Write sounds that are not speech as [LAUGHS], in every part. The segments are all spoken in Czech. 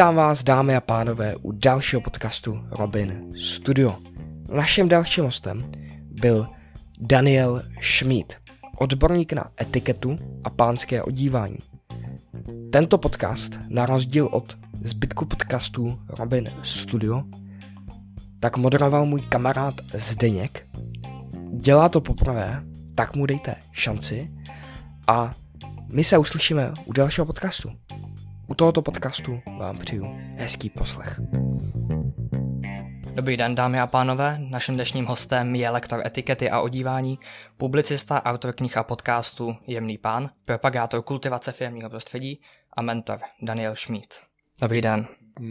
Vítám vás, dámy a pánové, u dalšího podcastu Robin Studio. Naším dalším hostem byl Daniel Schmid, odborník na etiketu a pánské odívání. Tento podcast, na rozdíl od zbytku podcastů Robin Studio, tak moderoval můj kamarád Zdeněk. Dělá to poprvé, tak mu dejte šanci a my se uslyšíme u dalšího podcastu. U tohoto podcastu vám přeju hezký poslech. Dobrý den, dámy a pánové. Naším dnešním hostem je lektor etikety a odívání, publicista, autor knih a podcastů Jemný pán, propagátor kultivace firmního prostředí a mentor Daniel Schmid. Dobrý den.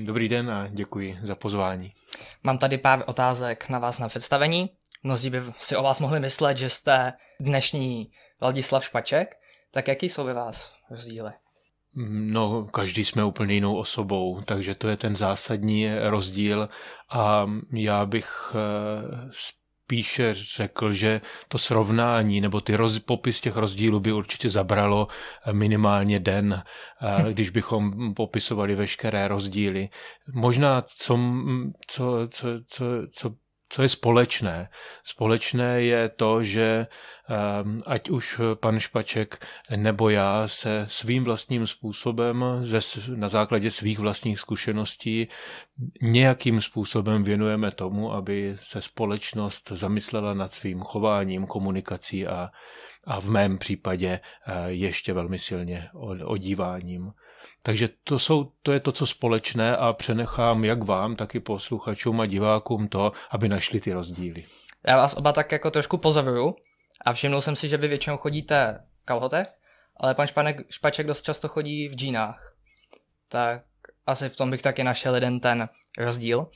Dobrý den a děkuji za pozvání. Mám tady pár otázek na vás na představení. Mnozí by si o vás mohli myslet, že jste dnešní Vladislav Špaček. Tak jaký jsou ve vás rozdíly? No, každý jsme úplně jinou osobou, takže to je ten zásadní rozdíl a já bych eh, spíše řekl, že to srovnání nebo ty roz, popis těch rozdílů by určitě zabralo minimálně den, eh, když bychom popisovali veškeré rozdíly. Možná, co, co, co, co, co co je společné? Společné je to, že ehm, ať už pan Špaček nebo já se svým vlastním způsobem, ze, na základě svých vlastních zkušeností, nějakým způsobem věnujeme tomu, aby se společnost zamyslela nad svým chováním, komunikací a, a v mém případě eh, ještě velmi silně odíváním. Takže to, jsou, to je to, co společné a přenechám jak vám, tak i posluchačům a divákům to, aby našli ty rozdíly. Já vás oba tak jako trošku pozoruju a všimnul jsem si, že vy většinou chodíte v kalhotech, ale pan Španek, Špaček dost často chodí v džínách. Tak asi v tom bych taky našel jeden ten rozdíl.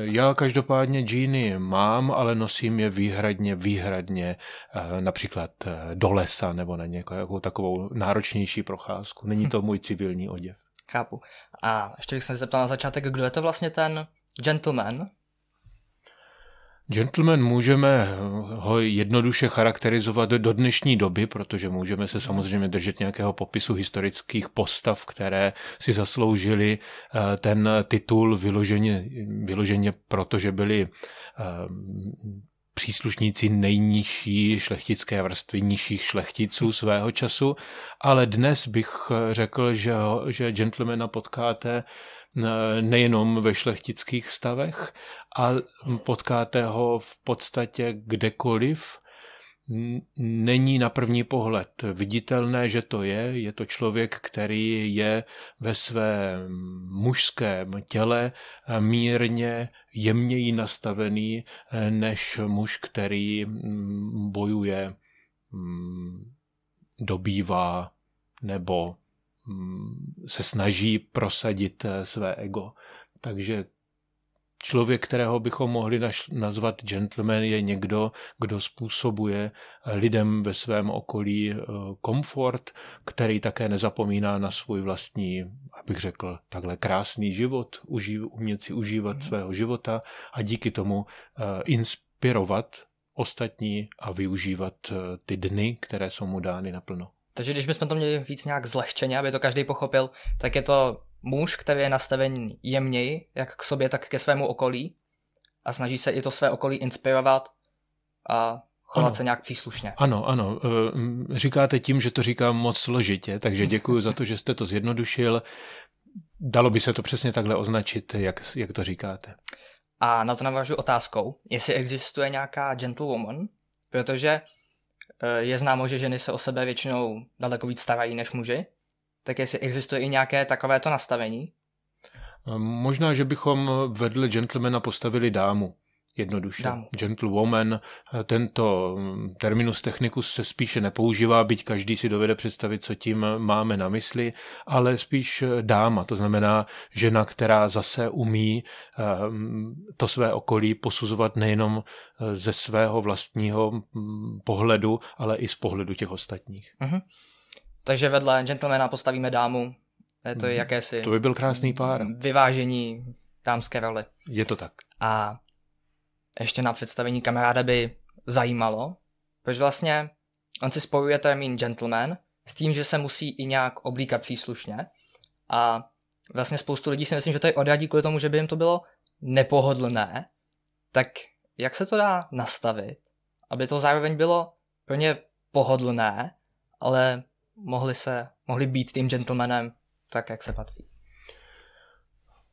Já každopádně džíny mám, ale nosím je výhradně, výhradně eh, například eh, do lesa nebo na nějakou takovou náročnější procházku. Není to můj civilní oděv. Chápu. A ještě bych se zeptal na začátek, kdo je to vlastně ten gentleman, Gentleman můžeme ho jednoduše charakterizovat do dnešní doby, protože můžeme se samozřejmě držet nějakého popisu historických postav, které si zasloužili eh, ten titul vyloženě, vyloženě protože byli eh, příslušníci nejnižší šlechtické vrstvy nižších šlechticů svého času, ale dnes bych řekl, že, že gentlemana potkáte nejenom ve šlechtických stavech a potkáte ho v podstatě kdekoliv. Není na první pohled viditelné, že to je. Je to člověk, který je ve svém mužském těle mírně jemněji nastavený než muž, který bojuje, dobývá nebo Mm, se snaží prosadit eh, své ego. Takže člověk, kterého bychom mohli nazvat gentleman, je někdo, kdo způsobuje eh, lidem ve svém okolí eh, komfort, který také nezapomíná na svůj vlastní, abych řekl, takhle krásný život, umět si užívat mm. svého života a díky tomu inspirovat ostatní a využívat ty dny, které jsou mu dány naplno. Takže když bychom to měli víc nějak zlehčeně, aby to každý pochopil, tak je to muž, který je nastaven jemněji, jak k sobě, tak ke svému okolí a snaží se i to své okolí inspirovat a chovat ano. se nějak příslušně. Ano, ano. E, říkáte tím, že to říkám moc složitě, takže děkuji za to, že jste to zjednodušil. Dalo by se to přesně takhle označit, jak, jak to říkáte. A na to navážu otázkou, jestli existuje nějaká gentlewoman, protože Eh, je známo, že ženy se o sebe většinou daleko víc starají než muži, tak jestli existuje i nějaké takovéto nastavení? Eh, možná, že bychom vedle gentlemana postavili dámu jednoduše. Dámu. Gentlewoman, eh, tento mm, terminus technicus se spíše nepoužívá, byť každý si dovede představit, co tím máme na mysli, ale spíš eh, dáma, to znamená žena, která zase umí eh, to své okolí posuzovat nejenom ze svého vlastního mm, pohledu, ale i z pohledu těch ostatních. Uh-huh. Takže vedle gentlemana postavíme dámu, je to mhm. jakési... To by byl krásný pár. Vyvážení dámské roli. Je to tak. A ještě na představení kamaráda by zajímalo, proč vlastně on si spojuje termín gentleman s tím, že se musí i nějak oblíkat příslušně. A vlastně spoustu lidí si myslím, že to je odradí kvůli tomu, že by jim to bylo nepohodlné, tak jak se to dá nastavit, aby to zároveň bylo pro ně pohodlné, ale mohli se, mohli být tím gentlemanem tak, jak se patří.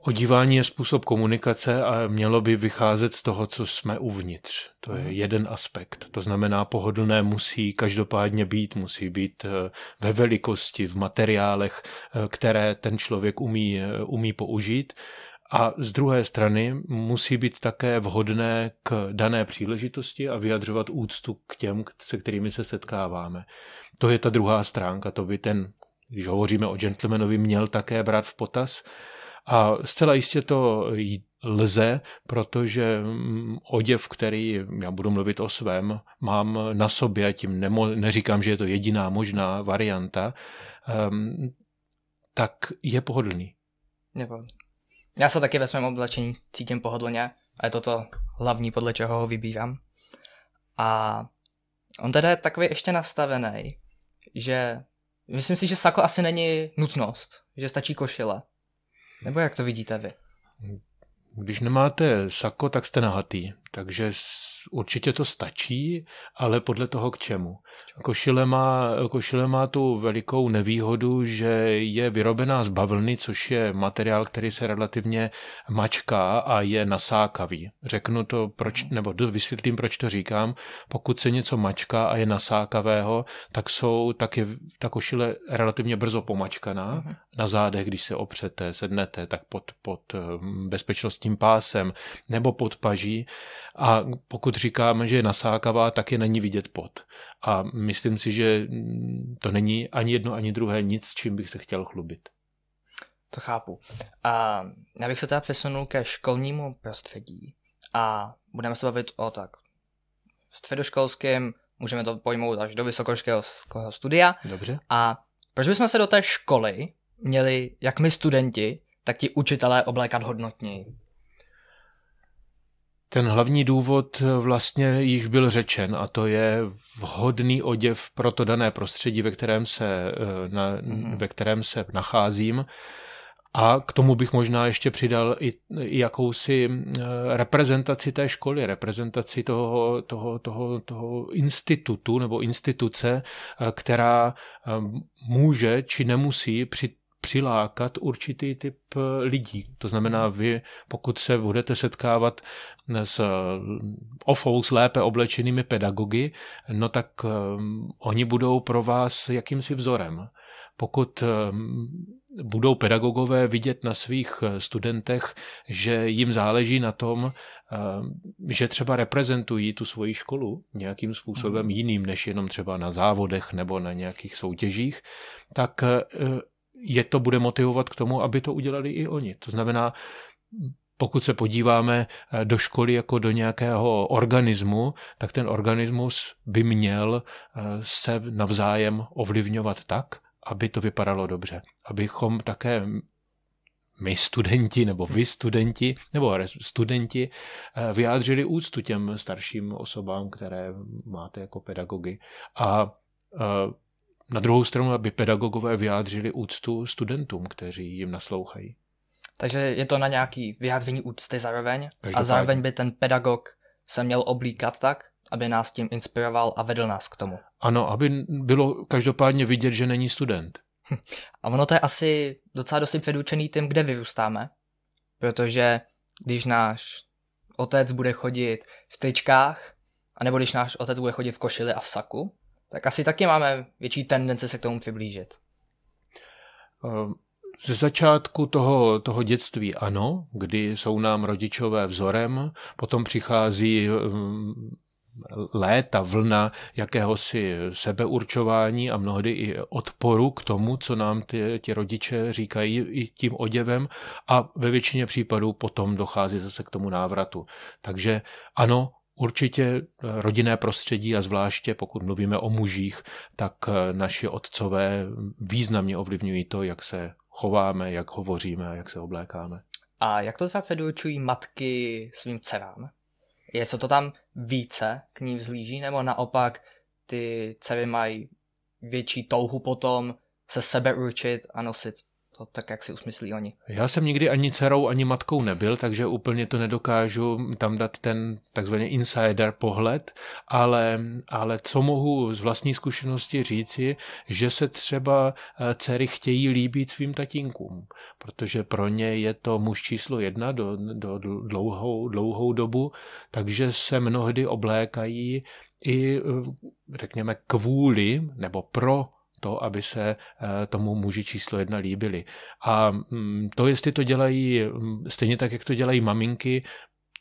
Odívání je způsob komunikace a mělo by vycházet z toho, co jsme uvnitř. To je mhm. jeden aspekt. To znamená, pohodlné musí každopádně být, musí být eh, ve velikosti, v materiálech, eh, které ten člověk umí, eh, umí použít. A z druhé strany musí být také vhodné k dané příležitosti a vyjadřovat úctu k těm, se kterými se setkáváme. To je ta druhá stránka, to by ten, když hovoříme o gentlemanovi, měl také brát v potaz. A zcela jistě to lze, protože mm, oděv, který, já budu mluvit o svém, mám na sobě, tím nemo, neříkám, že je to jediná možná varianta, um, tak je pohodlný. Nebo já se taky ve svém oblečení cítím pohodlně a je to to hlavní, podle čeho ho vybírám. A on teda je takový ještě nastavený, že myslím si, že sako asi není nutnost, že stačí košile. Nebo jak to vidíte vy? Když nemáte sako, tak jste nahatý. Takže určitě to stačí, ale podle toho k čemu. Košile má, košile má tu velikou nevýhodu, že je vyrobená z bavlny, což je materiál, který se relativně mačká a je nasákavý. Řeknu to, proč, nebo vysvětlím, proč to říkám. Pokud se něco mačká a je nasákavého, tak jsou, tak je ta košile relativně brzo pomačkaná. Uh-huh. Na zádech, když se opřete, sednete, tak pod, pod hm, bezpečnostním pásem nebo pod paží a pokud říkáme, že je nasákavá, tak je není vidět pot. A myslím si, že to není ani jedno, ani druhé nic, čím bych se chtěl chlubit. To chápu. A já bych se teda přesunul ke školnímu prostředí a budeme se bavit o tak středoškolském, můžeme to pojmout až do vysokoškolského studia. Dobře. A proč bychom se do té školy měli, jak my studenti, tak ti učitelé oblékat hodnotněji? Ten hlavní důvod eh, vlastně již byl řečen a to je vhodný oděv pro to dané prostředí, ve kterém se, eh, na, mm-hmm. ve kterém se nacházím. A k tomu bych možná ještě přidal i, i jakousi eh, reprezentaci té školy, reprezentaci toho, toho, toho, toho institutu nebo instituce, která může či nemusí při přilákat určitý typ eh, lidí. To znamená, vy, pokud se budete setkávat s eh, ofou s lépe oblečenými pedagogy, no tak oni budou pro vás jakýmsi vzorem. Pokud budou pedagogové vidět na svých studentech, že jim záleží na tom, že třeba reprezentují tu svoji školu nějakým způsobem mhm. jiným, než jenom třeba na závodech nebo na nějakých soutěžích, tak je to bude motivovat k tomu, aby to udělali i oni. To znamená, pokud se podíváme eh, do školy jako do nějakého organismu, tak ten organismus by měl eh, se navzájem ovlivňovat tak, aby to vypadalo dobře. Abychom také my studenti, nebo vy studenti, nebo studenti eh, vyjádřili úctu těm starším osobám, které máte jako pedagogy. A na druhou stranu, aby pedagogové vyjádřili úctu studentům, kteří jim naslouchají. Takže je to na nějaký vyjádření úcty zároveň a zároveň by ten pedagog se měl oblíkat tak, aby nás tím inspiroval a vedl nás k tomu. Ano, aby bylo každopádně vidět, že není student. [LAUGHS] A ono to je asi docela dosti předučený tím, kde vyrůstáme, protože když náš otec bude chodit v tyčkách, anebo když náš otec bude chodit v košili a v saku, tak asi taky máme větší tendence se k tomu přiblížit. Ehm, ze začátku toho, toho dětství ano, kdy jsou nám rodičové vzorem, potom přichází ehm, léta, vlna jakéhosi sebeurčování a mnohdy i odporu k tomu, co nám ty, ty rodiče říkají i tím oděvem a ve většině případů potom dochází zase k tomu návratu. Takže ano, Určitě eh, rodinné prostředí a zvláště pokud mluvíme o mužích, tak eh, naši otcové významně ovlivňují to, jak se chováme, jak hovoříme a jak se oblékáme. A jak to tak vyučují matky svým dcerám? Je to tam více k ní vzlíží, nebo naopak ty dcery mají větší touhu potom se sebe určit a nosit to tak, jak si usmyslí oni. Já jsem nikdy ani dcerou, ani matkou nebyl, takže úplně to nedokážu tam dát ten takzvaný insider pohled, ale, ale co mohu z vlastní zkušenosti říci, že se třeba eh, dcery chtějí líbit svým tatínkům, protože pro ně je to muž číslo jedna do, do dlouhou, dlouhou dobu, takže se mnohdy oblékají i, eh, řekněme, kvůli nebo pro to, aby se eh, tomu muži číslo jedna líbili. A mm, to, jestli to dělají mm, stejně tak, jak to dělají maminky,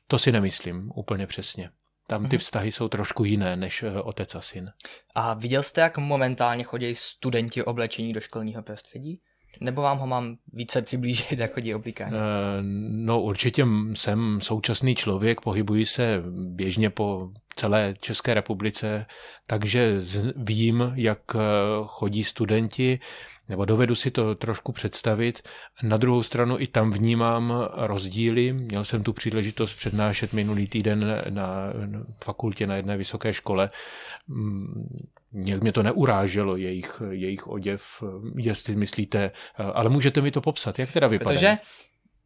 to si nemyslím úplně přesně. Tam ty mhm. vztahy jsou trošku jiné než eh, otec a syn. A viděl jste, jak momentálně chodí studenti oblečení do školního prostředí? Nebo vám ho mám více přiblížit, [LAUGHS] jak chodí oblíkání? Eh, no určitě jsem současný člověk, pohybuji se běžně po celé České republice, takže vím, jak eh, chodí studenti, nebo dovedu si to trošku představit. Na druhou stranu i tam vnímám rozdíly. Měl jsem tu příležitost přednášet minulý týden na fakultě na jedné vysoké škole. Mm, nějak mě to neuráželo, jejich, jejich oděv, jestli myslíte, ale můžete mi to popsat, jak teda vypadá? Protože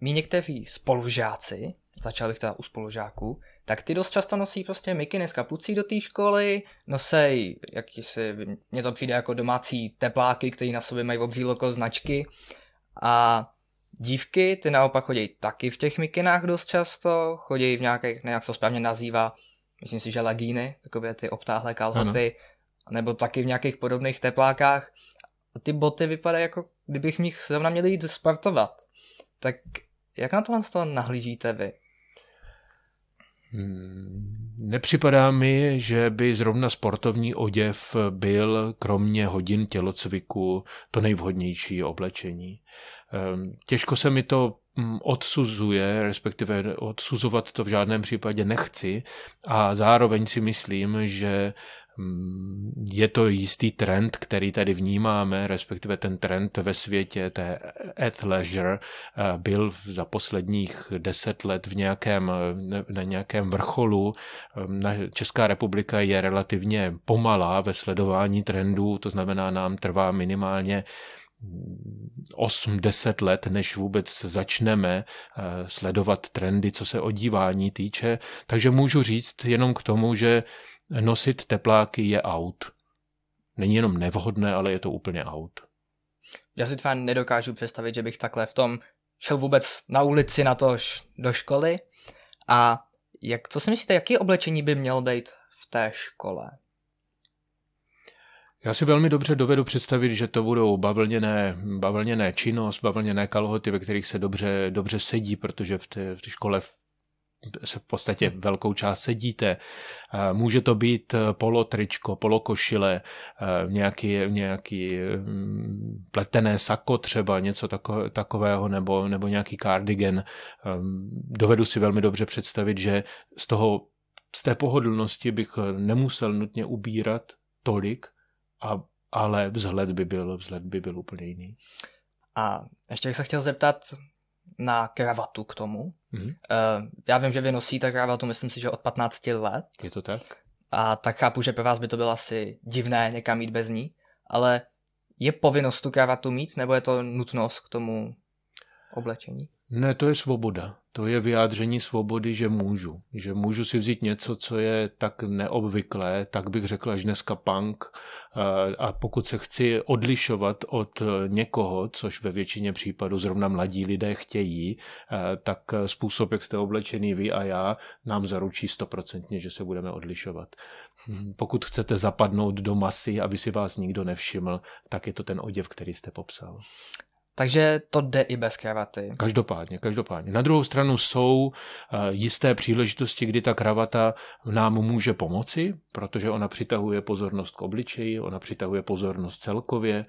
mi někteří spolužáci, začal bych teda u spolužáků, tak ty dost často nosí prostě mikiny s kapucí do té školy, nosej, si, mně to přijde jako domácí tepláky, které na sobě mají obří loko značky a dívky, ty naopak chodí taky v těch mikinách dost často, chodí v nějakých, nějak to správně nazývá, myslím si, že legíny, takové ty obtáhlé kalhoty, ano. nebo taky v nějakých podobných teplákách. A ty boty vypadají jako, kdybych v nich zrovna měl jít sportovat. Tak jak na to z toho nahlížíte vy? Hmm, nepřipadá mi, že by zrovna sportovní oděv byl kromě hodin tělocviku to nejvhodnější oblečení. Ehm, těžko se mi to hm, odsuzuje, respektive odsuzovat to v žádném případě nechci a zároveň si myslím, že Mm, je to jistý trend, který tady vnímáme, respektive ten trend ve světě té athleisure eh, byl za posledních deset let v nějakém, na nějakém vrcholu. Ehm, Česká republika je relativně pomalá ve sledování trendů, to znamená, nám trvá minimálně 8-10 let, než vůbec začneme eh, sledovat trendy, co se odívání týče. Takže můžu říct jenom k tomu, že nosit tepláky je out. Není jenom nevhodné, ale je to úplně out. Já si třeba nedokážu představit, že bych takhle v tom šel vůbec na ulici na to do školy. A jak, co si myslíte, jaký oblečení by měl být v té škole? Já si velmi dobře dovedu představit, že to budou bavlněné, bavlněné činnost, bavlněné kalhoty, ve kterých se dobře, dobře sedí, protože v té, v té škole se v podstatě velkou část sedíte. Může to být polo tričko, polo košile, nějaký, nějaký mm, pletené sako třeba, něco takového, nebo, nebo nějaký cardigan. Dovedu si velmi dobře představit, že z toho z té pohodlnosti bych nemusel nutně ubírat tolik, a, ale vzhled by byl, vzhled by byl úplně jiný. A ještě bych se chtěl zeptat na kravatu k tomu. Mm-hmm. Uh, já vím, že vy nosíte kravatu, myslím si, že od 15 let. Je to tak? A tak chápu, že pro vás by to bylo asi divné někam jít bez ní, ale je povinnost tu kravatu mít, nebo je to nutnost k tomu oblečení? Ne, to je svoboda. To je vyjádření svobody, že můžu. Že můžu si vzít něco, co je tak neobvyklé, tak bych řekl až dneska punk. A pokud se chci odlišovat od někoho, což ve většině případů zrovna mladí lidé chtějí, tak způsob, jak jste oblečený vy a já, nám zaručí stoprocentně, že se budeme odlišovat. Pokud chcete zapadnout do masy, aby si vás nikdo nevšiml, tak je to ten oděv, který jste popsal. Takže to jde i bez kravaty. Každopádně, každopádně. Na druhou stranu jsou uh, jisté příležitosti, kdy ta kravata nám může pomoci, protože ona přitahuje pozornost k obličeji, ona přitahuje pozornost celkově,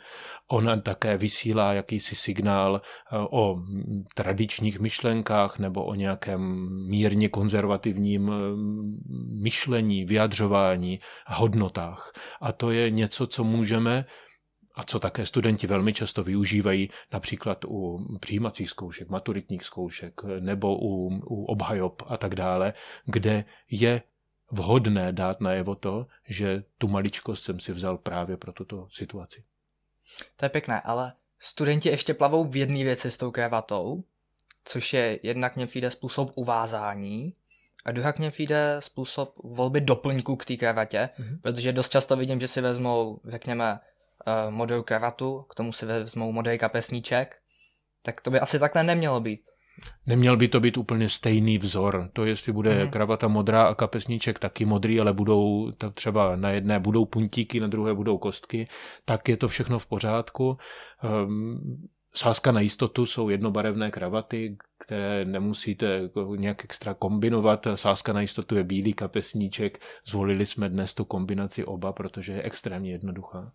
ona také vysílá jakýsi signál uh, o tradičních myšlenkách nebo o nějakém mírně konzervativním uh, myšlení, vyjadřování, hodnotách. A to je něco, co můžeme a co také studenti velmi často využívají například u přijímacích zkoušek, maturitních zkoušek nebo u, u obhajob a tak dále, kde je vhodné dát najevo to, že tu maličkost jsem si vzal právě pro tuto situaci. To je pěkné, ale studenti ještě plavou v jedné věci s tou kravatou, což je jednak mě přijde způsob uvázání a druhá mě přijde způsob volby doplňků k té kravatě, mm-hmm. protože dost často vidím, že si vezmou, řekněme, uh, modrou kravatu, k tomu si vezmou modrý kapesníček, tak to by asi takhle nemělo být. Neměl by to být úplně stejný vzor. To, jestli bude mm. kravata modrá a kapesníček taky modrý, ale budou tak třeba na jedné budou puntíky, na druhé budou kostky, tak je to všechno v pořádku. Um, Sázka na jistotu jsou jednobarevné kravaty, které nemusíte jako nějak extra kombinovat. Sázka na jistotu je bílý kapesníček. Zvolili jsme dnes tu kombinaci oba, protože je extrémně jednoduchá.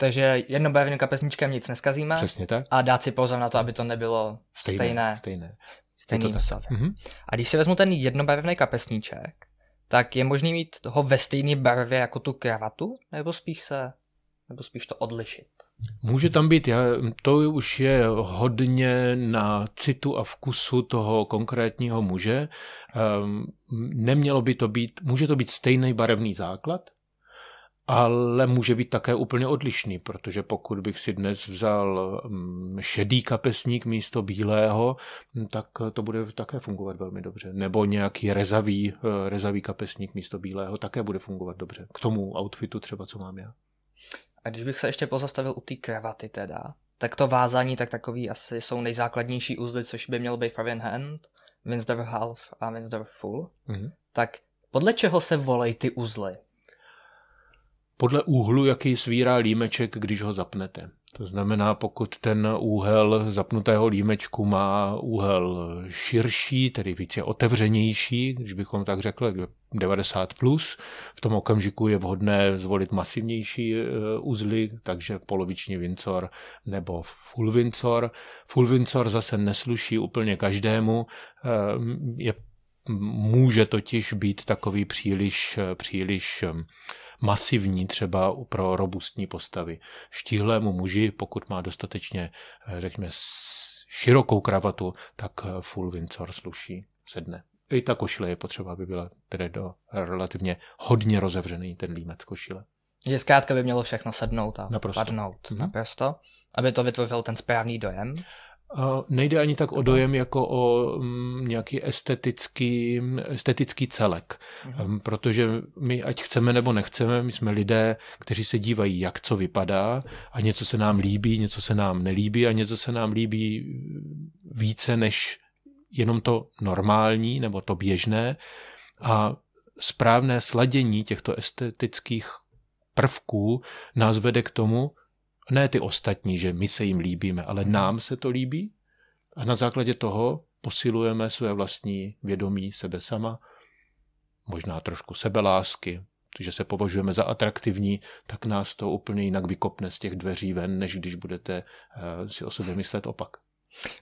Takže jednobarevným kapesníčkem nic neskazíme. Přesně tak. A dát si pozor na to, aby to nebylo stejné. Stejné. stejné. Stejný to mm-hmm. A když si vezmu ten jednobarevný kapesníček, tak je možný mít ho ve stejné barvě jako tu kravatu, nebo spíš se, nebo spíš to odlišit? Může tam být, to už je hodně na citu a vkusu toho konkrétního muže. Ehm, nemělo by to být, může to být stejný barevný základ, ale může být také úplně odlišný, protože pokud bych si dnes vzal mm, šedý kapesník místo bílého, mm, tak to bude také fungovat velmi dobře. Nebo nějaký rezavý, eh, rezavý kapesník místo bílého také bude fungovat dobře. K tomu outfitu třeba, co mám já. A když bych se ještě pozastavil u té kravaty teda, tak to vázání tak takový asi jsou nejzákladnější uzly, což by měl být Fabian Hand, Windsor Half a Windsor Full. Mm-hmm. Tak podle čeho se volají ty uzly? Podle úhlu, jaký svírá límeček, když ho zapnete. To znamená, pokud ten úhel zapnutého límečku má úhel širší, tedy více otevřenější, když bychom tak řekli, 90 plus, v tom okamžiku je vhodné zvolit masivnější e, uzly, takže poloviční vincor nebo full vincor. Full vincor zase nesluší úplně každému, e, je, může totiž být takový příliš, příliš masivní třeba pro robustní postavy. Štíhlému muži, pokud má dostatečně, eh, řekněme, širokou kravatu, tak eh, full Windsor sluší, sedne. I ta košile je potřeba, aby byla tedy do relativně hodně rozevřený ten límec košile. Že zkrátka by mělo všechno sednout a naprosto. padnout. Mm-hmm. Naprosto. Aby to vytvořil ten správný dojem. Nejde ani tak o dojem, jako o mm, nějaký estetický, estetický celek. Mhm. Protože my, ať chceme nebo nechceme, my jsme lidé, kteří se dívají, jak co vypadá a něco se nám líbí, něco se nám nelíbí a něco se nám líbí více než jenom to normální nebo to běžné. A správné sladění těchto estetických prvků nás vede k tomu, ne ty ostatní, že my se jim líbíme, ale hmm. nám se to líbí a na základě toho posilujeme své vlastní vědomí sebe sama, možná trošku sebelásky, že se považujeme za atraktivní, tak nás to úplně jinak vykopne z těch dveří ven, než když budete uh, si o sobě myslet opak.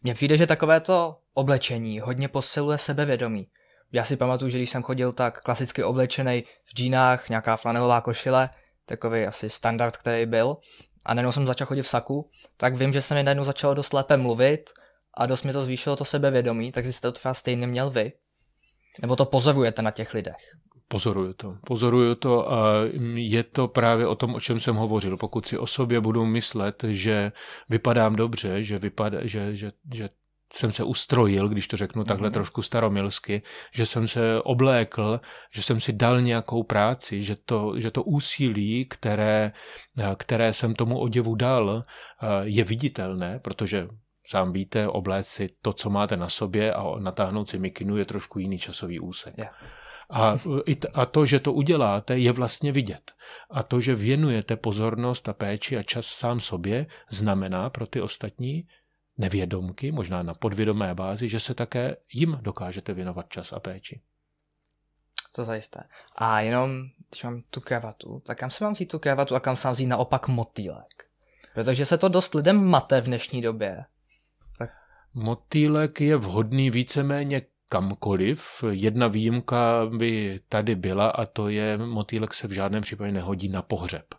Mně přijde, že takovéto oblečení hodně posiluje sebevědomí. Já si pamatuju, že když jsem chodil tak klasicky oblečený v džínách, nějaká flanelová košile, takový asi standard, který byl, a najednou jsem začal chodit v saku, tak vím, že se mi najednou začalo dost lépe mluvit a dost mi to zvýšilo to sebevědomí, takže jste to třeba stejně měl vy. Nebo to pozorujete na těch lidech? Pozoruju to. Pozoruju to a je to právě o tom, o čem jsem hovořil. Pokud si o sobě budu myslet, že vypadám dobře, že, vypadá, že, že, že jsem se ustrojil, když to řeknu takhle mm-hmm. trošku staromilsky, že jsem se oblékl, že jsem si dal nějakou práci, že to, že to úsilí, které, které jsem tomu oděvu dal, je viditelné, protože sám víte, obléct si to, co máte na sobě a natáhnout si mikinu je trošku jiný časový úsek. Yeah. A, a to, že to uděláte, je vlastně vidět. A to, že věnujete pozornost a péči a čas sám sobě, znamená pro ty ostatní, nevědomky, možná na podvědomé bázi, že se také jim dokážete věnovat čas a péči. To zajisté. A jenom, když mám tu kravatu, tak kam se mám vzít tu kravatu a kam se mám vzít naopak motýlek? Protože se to dost lidem mate v dnešní době. Tak... Motýlek je vhodný víceméně kamkoliv. Jedna výjimka by tady byla a to je, motýlek se v žádném případě nehodí na pohřeb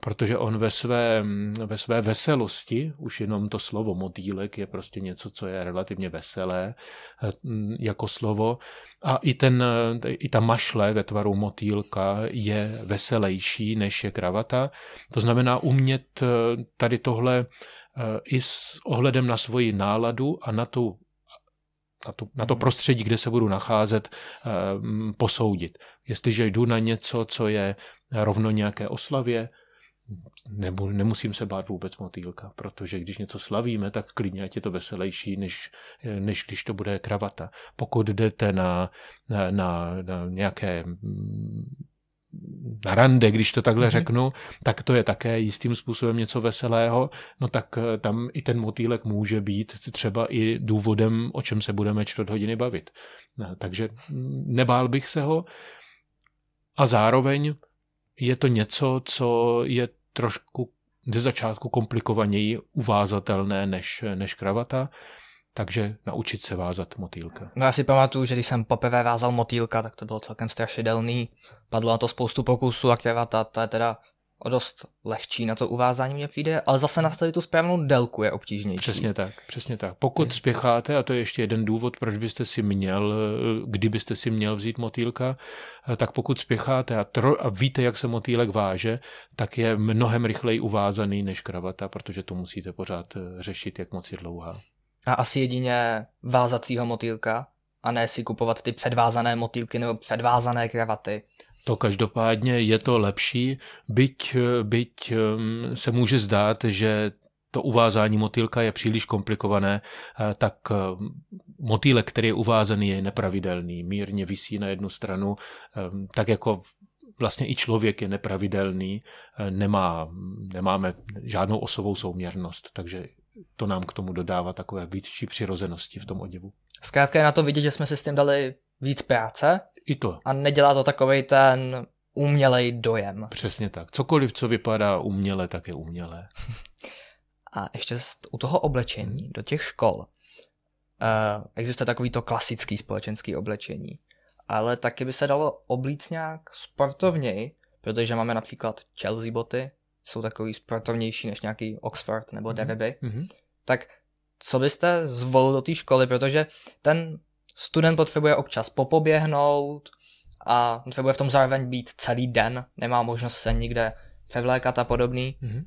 protože on ve své, ve své veselosti, už jenom to slovo motýlek je prostě něco, co je relativně veselé eh, jako slovo a i, ten, i ta mašle ve tvaru motýlka je veselější než je kravata. To znamená umět eh, tady tohle eh, i s ohledem na svoji náladu a na tu na, tu, na to prostředí, kde se budu nacházet, posoudit. Jestliže jdu na něco, co je rovno nějaké oslavě, nebo nemusím se bát vůbec motýlka, protože když něco slavíme, tak klidně ať je to veselější, než, než když to bude kravata. Pokud jdete na, na, na, na nějaké na rande, když to takhle mm-hmm. řeknu, tak to je také jistým způsobem něco veselého, no tak eh, tam i ten motýlek může být třeba i důvodem, o čem se budeme čtvrt hodiny bavit. Eh, takže nebál bych se ho a zároveň je to něco, co je trošku ze začátku komplikovaněji uvázatelné než, než kravata, takže naučit se vázat motýlka. No já si pamatuju, že když jsem poprvé vázal motýlka, tak to bylo celkem strašidelný. Padlo na to spoustu pokusů a kravata, to je teda o dost lehčí na to uvázání mě přijde, ale zase nastavit tu správnou délku je obtížnější. Přesně tak, přesně tak. Pokud spěcháte, a to je ještě jeden důvod, proč byste si měl, kdybyste si měl vzít motýlka, tak pokud spěcháte a, tro, a víte, jak se motýlek váže, tak je mnohem rychleji uvázaný než kravata, protože to musíte pořád řešit, jak moc je dlouhá. A asi jedině vázacího motýlka, a ne si kupovat ty předvázané motýlky nebo předvázané kravaty. To každopádně je to lepší, byť, byť um, se může zdát, že to uvázání motýlka je příliš komplikované, eh, tak eh, motýlek, který je uvázaný, je nepravidelný, mírně visí na jednu stranu, ehm, tak jako vlastně i člověk je nepravidelný, eh, nemá, nemáme žádnou osovou souměrnost, takže to nám k tomu dodává takové větší přirozenosti v tom oděvu. Zkrátka je na to vidět, že jsme si s tím dali víc práce. I to. A nedělá to takový ten umělej dojem. Přesně tak. Cokoliv, co vypadá uměle, tak je umělé. [LAUGHS] A ještě u toho oblečení do těch škol uh, existuje takový to klasický společenský oblečení. Ale taky by se dalo oblíct nějak sportovněji, protože máme například Chelsea boty, jsou takový sportovnější než nějaký Oxford nebo mm-hmm. DVB, mm-hmm. tak co byste zvolil do té školy, protože ten student potřebuje občas popoběhnout a potřebuje v tom zároveň být celý den, nemá možnost se nikde převlékat a podobný. Mm-hmm.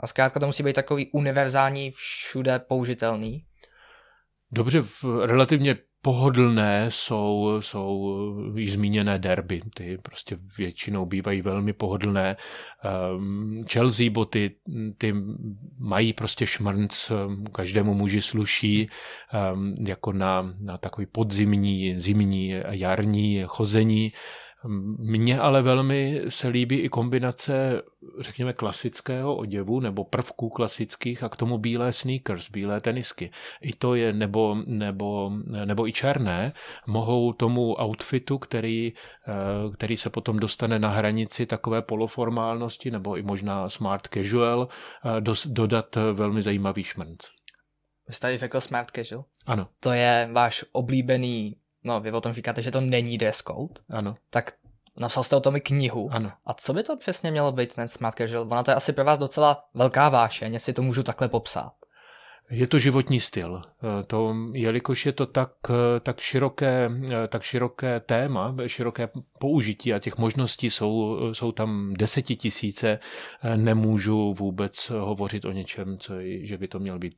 A zkrátka to musí být takový univerzální, všude použitelný. Dobře, v relativně pohodlné jsou, jsou již zmíněné derby. Ty prostě většinou bývají velmi pohodlné. Um, Chelsea boty, ty mají prostě šmrnc, ehm, každému muži sluší um, jako na, na takový podzimní, zimní, jarní chození. Mně ale velmi se líbí i kombinace, řekněme, klasického oděvu nebo prvků klasických a k tomu bílé sneakers, bílé tenisky. I to je, nebo, nebo, nebo i černé, mohou tomu outfitu, který, eh, který se potom dostane na hranici takové poloformálnosti nebo i možná smart casual, eh, dodat velmi zajímavý šmrnc. Vy jste tady řekl smart casual? Ano. To je váš oblíbený no vy o tom říkáte, že to není dress code, ano. tak napsal jste o tom i knihu. Ano. A co by to přesně mělo být ten smart casual? Ona to je asi pro vás docela velká vášeň, jestli to můžu takhle popsat. Je to životní styl. To, jelikož je to tak, tak, široké, tak široké téma, široké použití a těch možností jsou, jsou tam desetitisíce, nemůžu vůbec hovořit o něčem, co je, že by to měl být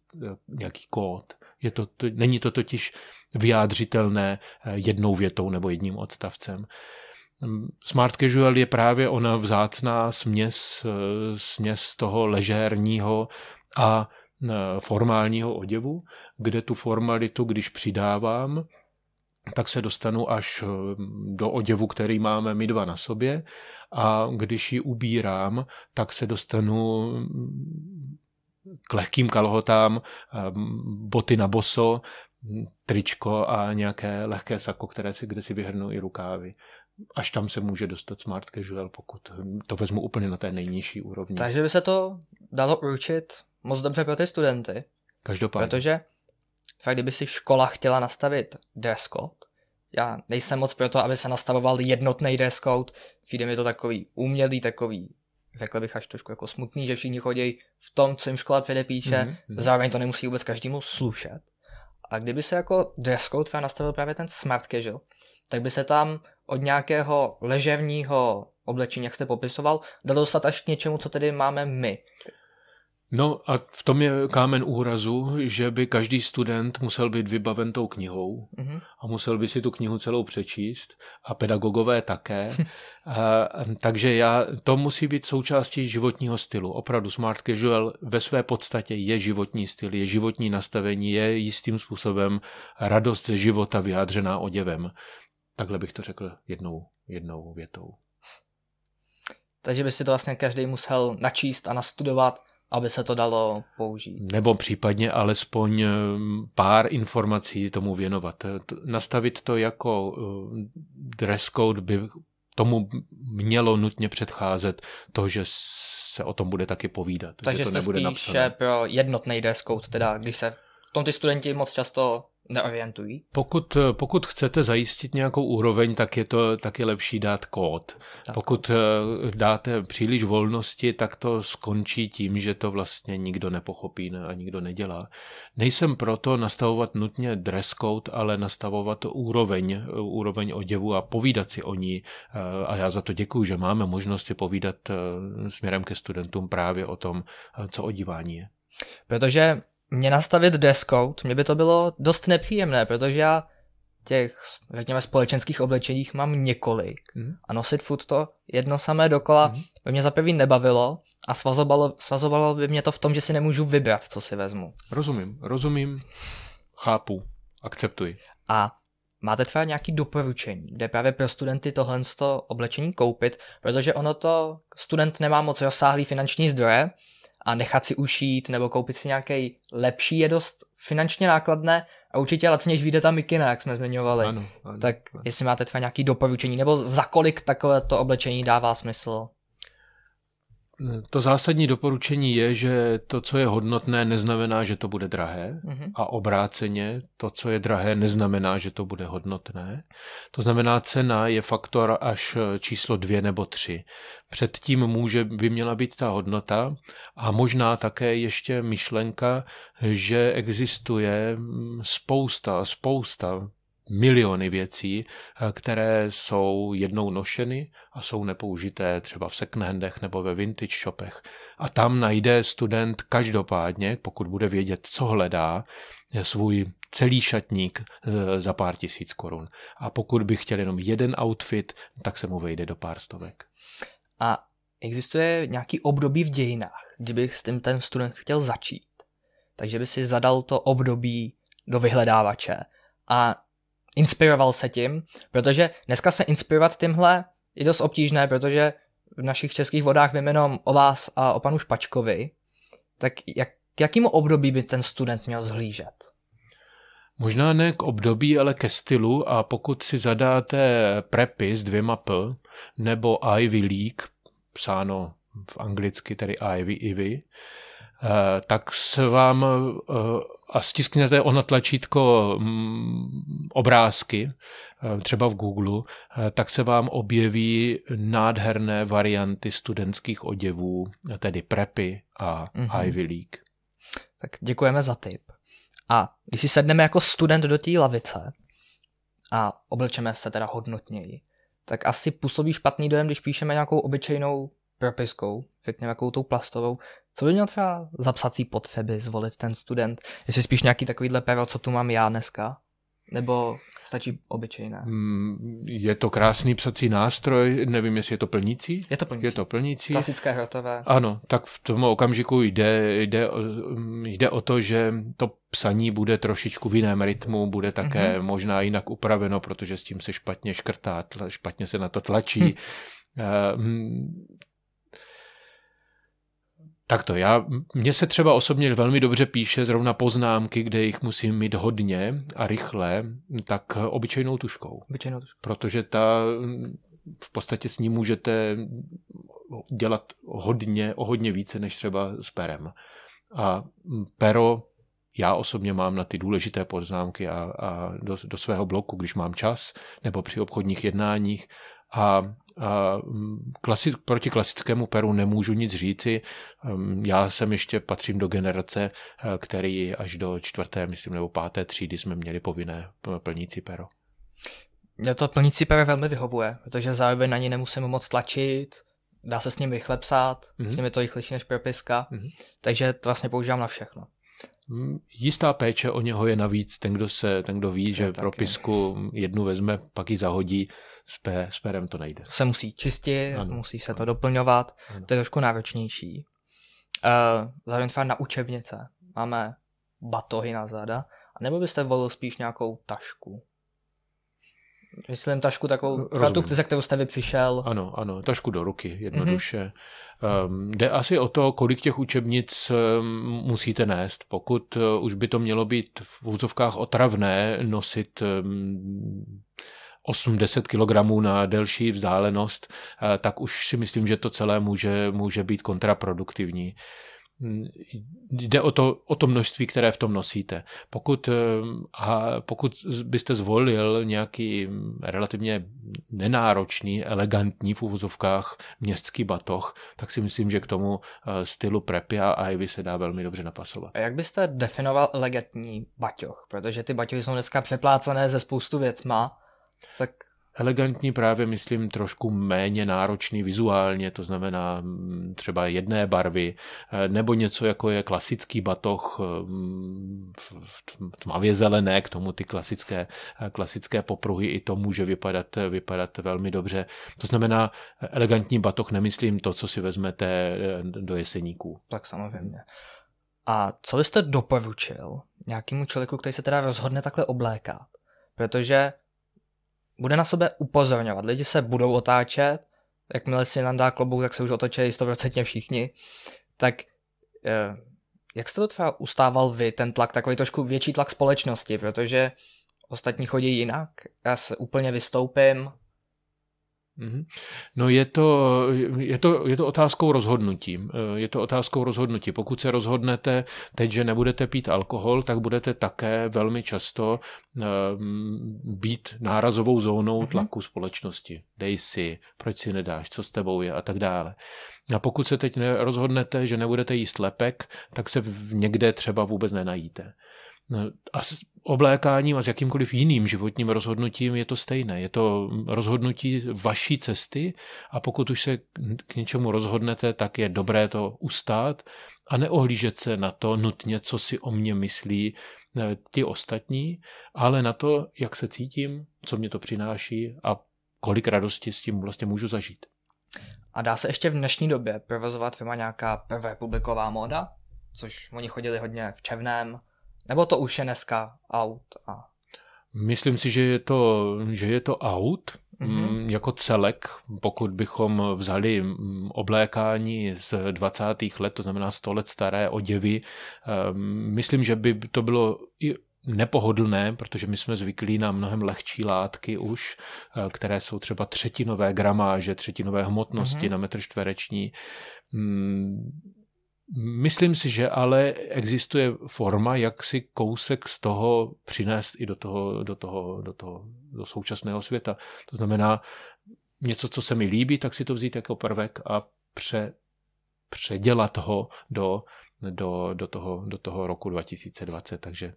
nějaký kód. Je to, to, není to totiž vyjádřitelné jednou větou nebo jedním odstavcem. Smart casual je právě ona vzácná směs, směs toho ležérního a e, formálního oděvu, kde tu formalitu, když přidávám, tak se dostanu až do oděvu, který máme my dva na sobě a když ji ubírám, tak se dostanu k lehkým kalhotám, e, boty na boso, tričko a nějaké lehké sako, které si, kde si vyhrnu i rukávy až tam se může dostat smart casual, pokud to vezmu úplně na té nejnižší úrovni. Takže by se to dalo určit moc dobře pro ty studenty. Každopádně. Protože fakt, kdyby si škola chtěla nastavit dress code, já nejsem moc pro to, aby se nastavoval jednotný dress code, přijde mi to takový umělý, takový řekl bych až trošku jako smutný, že všichni chodí v tom, co jim škola předepíše, Mhm, mm-hmm. zároveň to nemusí vůbec každému slušet. A kdyby se jako dress code třeba nastavil právě ten smart casual, tak by se tam od nějakého leževního oblečení, jak jste popisoval, dalo dostat až k něčemu, co tedy máme my. No a v tom je kámen úrazu, že by každý student musel být vybaven tou knihou Mhm. a musel by si tu knihu celou přečíst a pedagogové také. [LAUGHS] a, takže já, to musí být součástí životního stylu. Opravdu smart casual ve své podstatě je životní styl, je životní nastavení, je jistým způsobem radost ze života vyjádřená oděvem. Takhle bych to řekl jednou, jednou větou. Takže by si to vlastně každý musel načíst a nastudovat, aby se to dalo použít. Nebo případně alespoň eh, pár informací tomu věnovat. Eh, Nastavit to jako eh, dress code by tomu mělo nutně předcházet to, že se o tom bude taky povídat. Takže že to jste nebude spíše napsané. pro jednotný dress code, teda když se v tom ty studenti moc často neorientují. Pokud, eh, pokud chcete zajistit nějakou úroveň, tak je to tak je lepší dát kód. Dát Pokud eh, dáte příliš volnosti, tak to skončí tím, že to vlastně nikdo nepochopí ne- a nikdo nedělá. Nejsem proto nastavovat nutně dress code, ale nastavovat úroveň, eh, úroveň oděvu a povídat si o ní. Eh, A já za to děkuju, že máme možnost si povídat směrem ke studentům právě o tom, co odívání je. Protože mě nastavit code, mě by to bylo dost nepříjemné, protože já těch, řekněme, společenských oblečeních mám několik Mhm. a nosit furt to jedno samé dokola Mhm. by mě za prvý nebavilo a svazovalo, svazovalo by mě to v tom, že si nemůžu vybrat, co si vezmu. Rozumím, rozumím, chápu, akceptuji. A máte třeba nějaké doporučení, kde právě pro studenty tohle oblečení koupit, protože ono to, student nemá moc rozsáhlý finanční zdroje a nechat si ušít nebo koupit si nějaký lepší je dost finančně nákladné a určitě lacnější vyjde ta mikina, jak jsme zmiňovali. Ano, ano, tak ano. jestli máte třeba nějaké doporučení, nebo za kolik takovéto oblečení dává smysl? To zásadní doporučení je, že to, co je hodnotné, neznamená, že to bude drahé. Mhm. A obráceně, to, co je drahé, neznamená, že to bude hodnotné. To znamená, cena je faktor až číslo dvě nebo tři. Předtím může, by měla být ta hodnota a možná také ještě myšlenka, že existuje spousta, spousta miliony věcí, eh, které jsou jednou nošeny a jsou nepoužité třeba v secondhandech nebo ve vintage shopech. A tam najde student každopádně, pokud bude vědět, co hledá, eh, svůj celý šatník eh, za pár tisíc korun. A pokud by chtěl jenom jeden outfit, tak se mu vejde do pár stovek. A existuje nějaký období v dějinách, kdyby s tím ten student chtěl začít. Takže by si zadal to období do vyhledávače a inspiroval se tím, protože dneska se inspirovat tímhle je dost obtížné, protože v našich českých vodách vím jenom o vás a o panu Špačkovi. Tak jak, k jakému období by ten student měl zhlížet? Možná ne k období, ale ke stylu a pokud si zadáte prepy s dvěma P nebo Ivy League, psáno v anglicky, tedy Ivy, Ivy, eh, tak se vám eh, a stisknete ono tlačítko mm, obrázky, eh, třeba v Google, eh, tak se vám objeví nádherné varianty studentských oděvů, tedy prepy a Mhm. Ivy League. Tak děkujeme za tip. A když si sedneme jako student do té lavice a oblečeme se teda hodnotněji, tak asi působí špatný dojem, když píšeme nějakou obyčejnou propiskou, řekněme jakou tou plastovou. Co by měl třeba za psací potřeby zvolit ten student? Jestli spíš nějaký takovýhle pero, co tu mám já dneska? Nebo stačí obyčejné? Mm, Je to krásný psací nástroj, nevím, jestli je to plnící. Je to plnící. Je to plnící. Klasické hrotové. Ano, tak v tom okamžiku jde, jde, o- jde o to, že to psaní bude trošičku v jiném rytmu, bude také mm-hmm. možná jinak upraveno, protože s tím se špatně škrtá, tla- špatně se na to tlačí. Hm. Takto, já, mně se třeba osobně velmi dobře píše zrovna poznámky, kde jich musím mít hodně a rychle, tak obyčejnou tuškou Obyčejnou tušku. protože ta v podstatě s ní můžete dělat hodně, o hodně více než třeba s perem. A pero já osobně mám na ty důležité poznámky a, a do, do svého bloku, když mám čas, nebo při obchodních jednáních a klasi- proti klasickému peru nemůžu nic říci. Ehm, já jsem ještě patřím do generace, eh, který až do čtvrté, myslím, nebo páté třídy jsme měli povinné plnící pero. Mě to plnící pero velmi vyhovuje, protože zároveň na ní nemusím moc tlačit, dá se s ním rychle psát, mm-hmm. s ním je to rychlejší než propiska, mm-hmm. takže to vlastně používám na všechno. Mm, jistá péče o něho je navíc ten, kdo, se, ten, kdo ví, Se že taky. propisku jednu vezme, pak ji zahodí, s, pé, s perem to nejde. Se musí čistit, ano, musí se ano. to doplňovat, ano. to je trošku náročnější. Uh, zároveň třeba na učebnice máme batohy na záda, nebo byste volil spíš nějakou tašku? Myslím tašku takovou, tu, ze kterou jste vy přišel. Ano, ano, tašku do ruky, jednoduše. Mm-hmm. Um, jde asi o to, kolik těch učebnic um, musíte nést. Pokud uh, už by to mělo být v úzovkách otravné nosit um, 8-10 kg na delší vzdálenost, uh, tak už si myslím, že to celé může, může být kontraproduktivní. Uh, jde o to, o to množství, které v tom nosíte. Pokud, eh, a pokud byste zvolil nějaký relativně nenáročný, elegantní v úvozovkách městský batoh, tak si myslím, že k tomu eh, stylu Preppy a Ivy se dá velmi dobře napasovat. A jak byste definoval elegantní baťoch? Protože ty baťohy jsou dneska přeplácené ze spoustu věcma, tak Elegantní právě myslím trošku méně náročný vizuálně, to znamená mm, třeba jedné barvy, eh, nebo něco jako je klasický batoh mm, v tmavě zelené, k tomu ty klasické, eh, klasické popruhy, i to může vypadat, vypadat velmi dobře. To znamená, elegantní batoh nemyslím to, co si vezmete eh, do jeseníků. Tak samozřejmě. A co byste doporučil nějakému člověku, který se teda rozhodne takhle oblékat? Protože bude na sebe upozorňovat. Lidi se budou otáčet, jakmile si dá klobouk, tak se už otočí 100% všichni. Tak eh, jak jste to třeba ustával vy, ten tlak, takový trošku větší tlak společnosti, protože ostatní chodí jinak, já se úplně vystoupím. No je to, je, to, je to otázkou rozhodnutí. Je to otázkou rozhodnutí. Pokud se rozhodnete teď, že nebudete pít alkohol, tak budete také velmi často um, být nárazovou zónou mhm. tlaku společnosti. Dej si, proč si nedáš, co s tebou je a tak dále. A pokud se teď rozhodnete, že nebudete jíst lepek, tak se někde třeba vůbec nenajíte. A s oblékáním a s jakýmkoliv jiným životním rozhodnutím je to stejné. Je to rozhodnutí vaší cesty a pokud už se k něčemu rozhodnete, tak je dobré to ustát a neohlížet se na to nutně, co si o mně myslí eh, ti ostatní, ale na to, jak se cítím, co mě to přináší a kolik radosti s tím vlastně můžu zažít. A dá se ještě v dnešní době provozovat firma nějaká prvé publiková móda? Což oni chodili hodně v čevném, nebo to už je dneska out? A... Myslím si, že je to, že je to out, mm-hmm. jako celek, pokud bychom vzali mm, oblékání z 20. let, to znamená 100 let staré oděvy, ehm, myslím, že by to bylo i nepohodlné, protože my jsme zvyklí na mnohem lehčí látky už, eh, které jsou třeba třetinové gramáže, třetinové hmotnosti mm-hmm. na metr čtvereční. Myslím si, že ale existuje forma, jak si kousek z toho přinést i do toho, do toho, do toho do současného světa. To znamená, něco, co se mi líbí, tak si to vzít jako prvek a pře, předělat ho do, do, do, toho, do toho roku 2020, takže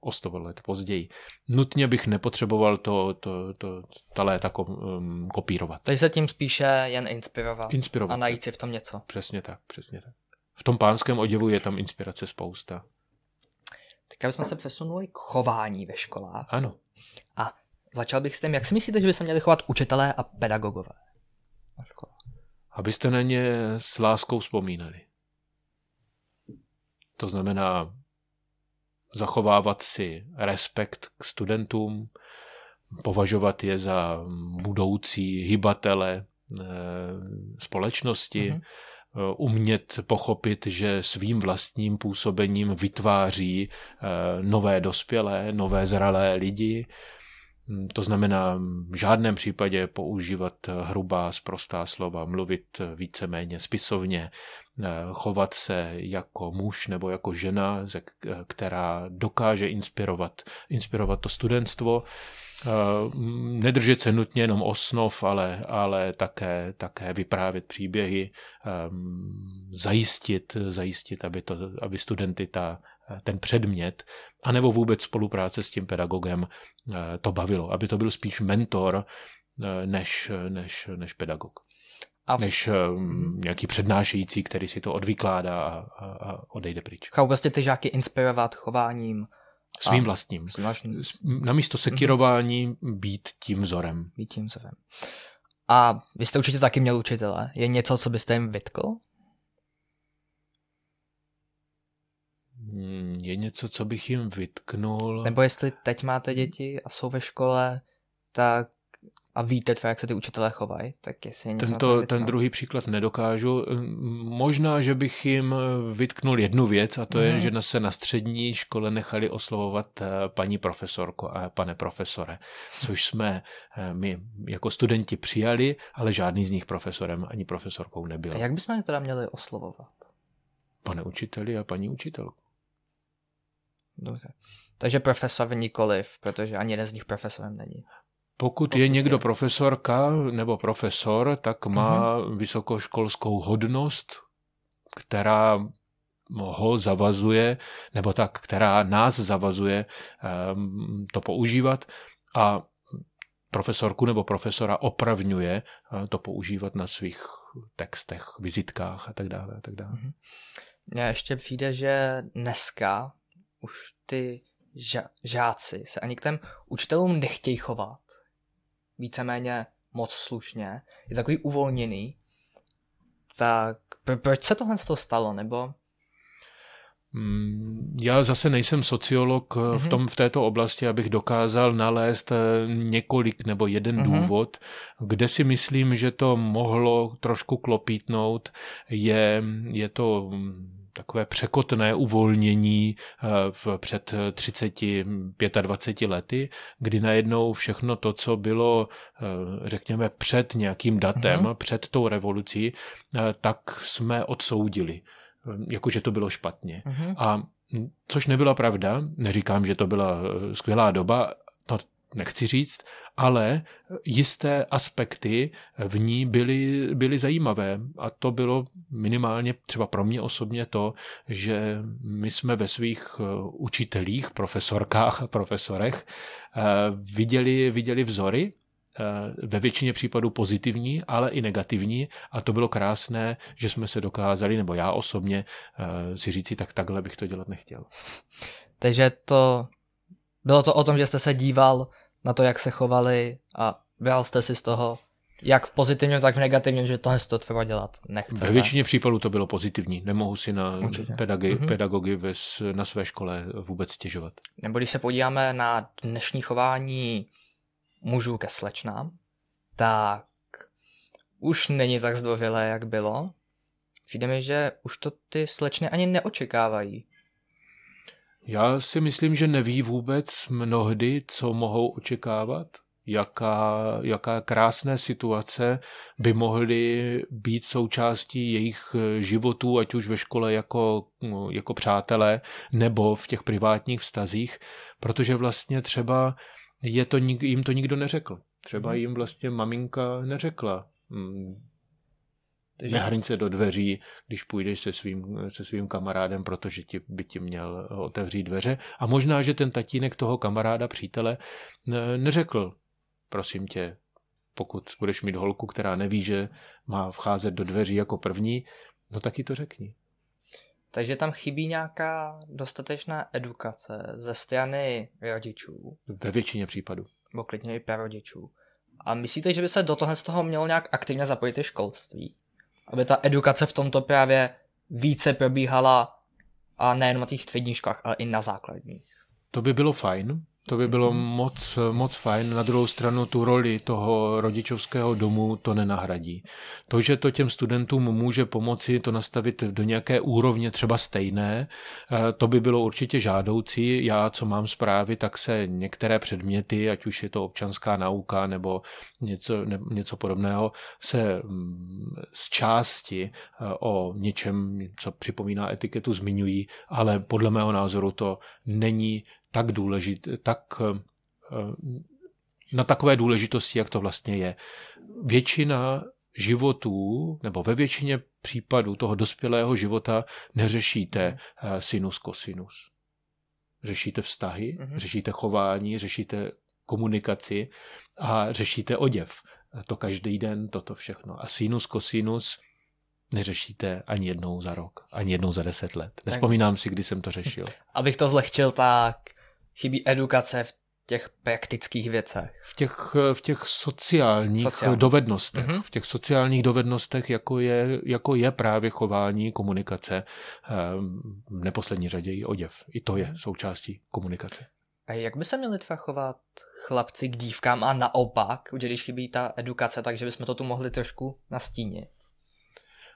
o 100 let později. Nutně bych nepotřeboval to, to, to, ta léta ko, um, kopírovat. Takže se tím spíše jen inspirovat, inspirovat a najít si v tom něco. Přesně tak, přesně tak v tom pánském oděvu je tam inspirace spousta. Tak jsme se přesunuli k chování ve školách. Ano. A začal bych s tím, jak si myslíte, že by se měli chovat učitelé a pedagogové na školách? Abyste na ně s láskou vzpomínali. To znamená zachovávat si respekt k studentům, považovat je za budoucí hybatele eh, společnosti, mm-hmm umět pochopit, že svým vlastním působením vytváří eh, nové dospělé, nové zralé lidi. Hm, to znamená v žádném případě používat hrubá, sprostá slova, mluvit víceméně spisovně, eh, chovat se jako muž nebo jako žena, která dokáže inspirovat, inspirovat to studentstvo nedržet se nutně jenom osnov, ale, ale také, také vyprávět příběhy, zajistit, zajistit aby, to, aby studenty ta, ten předmět, anebo vůbec spolupráce s tím pedagogem to bavilo, aby to byl spíš mentor než, než, než pedagog. A... Než um, nějaký přednášející, který si to odvykládá a, a, a odejde pryč. Chápu vlastně ty žáky inspirovat chováním. Svým vlastním. Svým vlastním. Namísto sekirování být tím vzorem. Být tím vzorem. A vy jste určitě taky měl učitele. Je něco, co byste jim vytkl? Hmm, je něco, co bych jim vytknul. Nebo jestli teď máte děti a jsou ve škole, tak a víte třeba, jak se ty učitelé chovají, tak jestli je Tento, ten druhý příklad nedokážu. Možná, že bych jim vytknul jednu věc a to mm. je, mhm. že se na střední škole nechali oslovovat eh, paní profesorko a pane profesore, což jsme eh, my jako studenti přijali, ale žádný z nich profesorem ani profesorkou nebyl. A jak bychom je teda měli oslovovat? Pane učiteli a paní učitelku. Dobře. Takže profesor nikoliv, protože ani jeden z nich profesorem není. Pokud je někdo profesorka nebo profesor, tak má uh-huh. vysokoškolskou hodnost, která ho zavazuje, nebo tak, která nás zavazuje um, to používat a profesorku nebo profesora opravňuje uh, to používat na svých textech, vizitkách a tak dále. A tak dále. Uh-huh. Mně ještě přijde, že dneska už ty žáci se ani k těm učitelům nechtějí chovat víceméně moc slušně, je takový uvolněný, tak proč se tohle to stalo, nebo? Mm, já zase nejsem sociolog mm-hmm. v, mhm. tom, v této oblasti, abych dokázal nalézt eh, několik nebo jeden mm-hmm. důvod, kde si myslím, že to mohlo trošku klopítnout, je, je to takové překotné uvolnění eh, v před 30, 25 lety, kdy najednou všechno to, co bylo, eh, řekněme, před nějakým datem, mm-hmm. před tou revolucí, eh, tak jsme odsoudili, jakože to bylo špatně. Mm-hmm. A což nebyla pravda, neříkám, že to byla skvělá doba, nechci říct, ale jisté aspekty v ní byly, byly zajímavé. A to bylo minimálně třeba pro mě osobně to, že my jsme ve svých eh, učitelích, profesorkách a [LAUGHS] profesorech eh, viděli, viděli vzory, eh, ve většině případů pozitivní, ale i negativní a to bylo krásné, že jsme se dokázali, nebo já osobně si říci, tak takhle bych to dělat nechtěl. Takže to bylo to o tom, že jste se díval na to, jak se chovali a bral jste si z toho, jak v pozitivním, tak v negativním, že tohle to třeba dělat nechce. Ve většině případů to bylo pozitivní. Nemohu si na pedagogy, mm-hmm. pedagogy ve, na své škole vůbec stěžovat. Nebo když se podíváme na dnešní chování mužů ke slečnám, tak už není tak zdvořilé, jak bylo. Přijde mi, že už to ty slečny ani neočekávají. Já si myslím, že neví vůbec mnohdy, co mohou očekávat, jaká, jaká krásné situace by mohly být součástí jejich životů, ať už ve škole jako, jako přátelé, nebo v těch privátních vztazích, protože vlastně třeba je to, jim to nikdo neřekl. Třeba mhm. jim vlastně maminka neřekla, mm, takže... Nehrň se do dveří, když půjdeš se svým, se svým kamarádem, protože ti, by ti měl otevřít dveře. A možná, že ten tatínek toho kamaráda, přítele, neřekl, prosím tě, pokud budeš mít holku, která neví, že má vcházet do dveří jako první, no taky to řekni. Takže tam chybí nějaká dostatečná edukace ze strany rodičů. Ve většině případů. Nebo klidně i prarodičů. A myslíte, že by se do toho z toho mělo nějak aktivně zapojit i školství? Aby ta edukace v tomto právě více probíhala a nejen na těch středních školách, ale i na základních. To by bylo fajn, to by bylo mm. moc, moc fajn. Na druhou stranu tu roli toho rodičovského domu to nenahradí. To, že to těm studentům může pomoci to nastavit do nějaké úrovně třeba stejné, eh, to by bylo určitě žádoucí. Já, co mám zprávy, tak se některé předměty, ať už je to občanská nauka nebo něco, ne, něco podobného, se mm, z části eh, o něčem, co připomíná etiketu, zmiňují, ale podle mého názoru to není tak důležité, tak eh, na takové důležitosti, jak to vlastně je. Většina životů, nebo ve většině případů toho dospělého života neřešíte uh, sinus, kosinus. Řešíte vztahy, mm-hmm. řešíte chování, řešíte komunikaci a řešíte oděv. To každý den, toto všechno. A sinus, kosinus neřešíte ani jednou za rok, ani jednou za deset let. Nespomínám si, kdy jsem to řešil. Abych to zlehčil, tak chybí edukace v těch praktických věcech. V těch, v těch sociálních Sociální. dovednostech. Mm-hmm. V těch sociálních dovednostech, jako je, jako je právě chování, komunikace, ehm, v neposlední řadě i oděv. I to je mhm. součástí komunikace. A jak by se měli třeba chovat chlapci k dívkám a naopak, když chybí ta edukace, takže bychom to tu mohli trošku nastínit?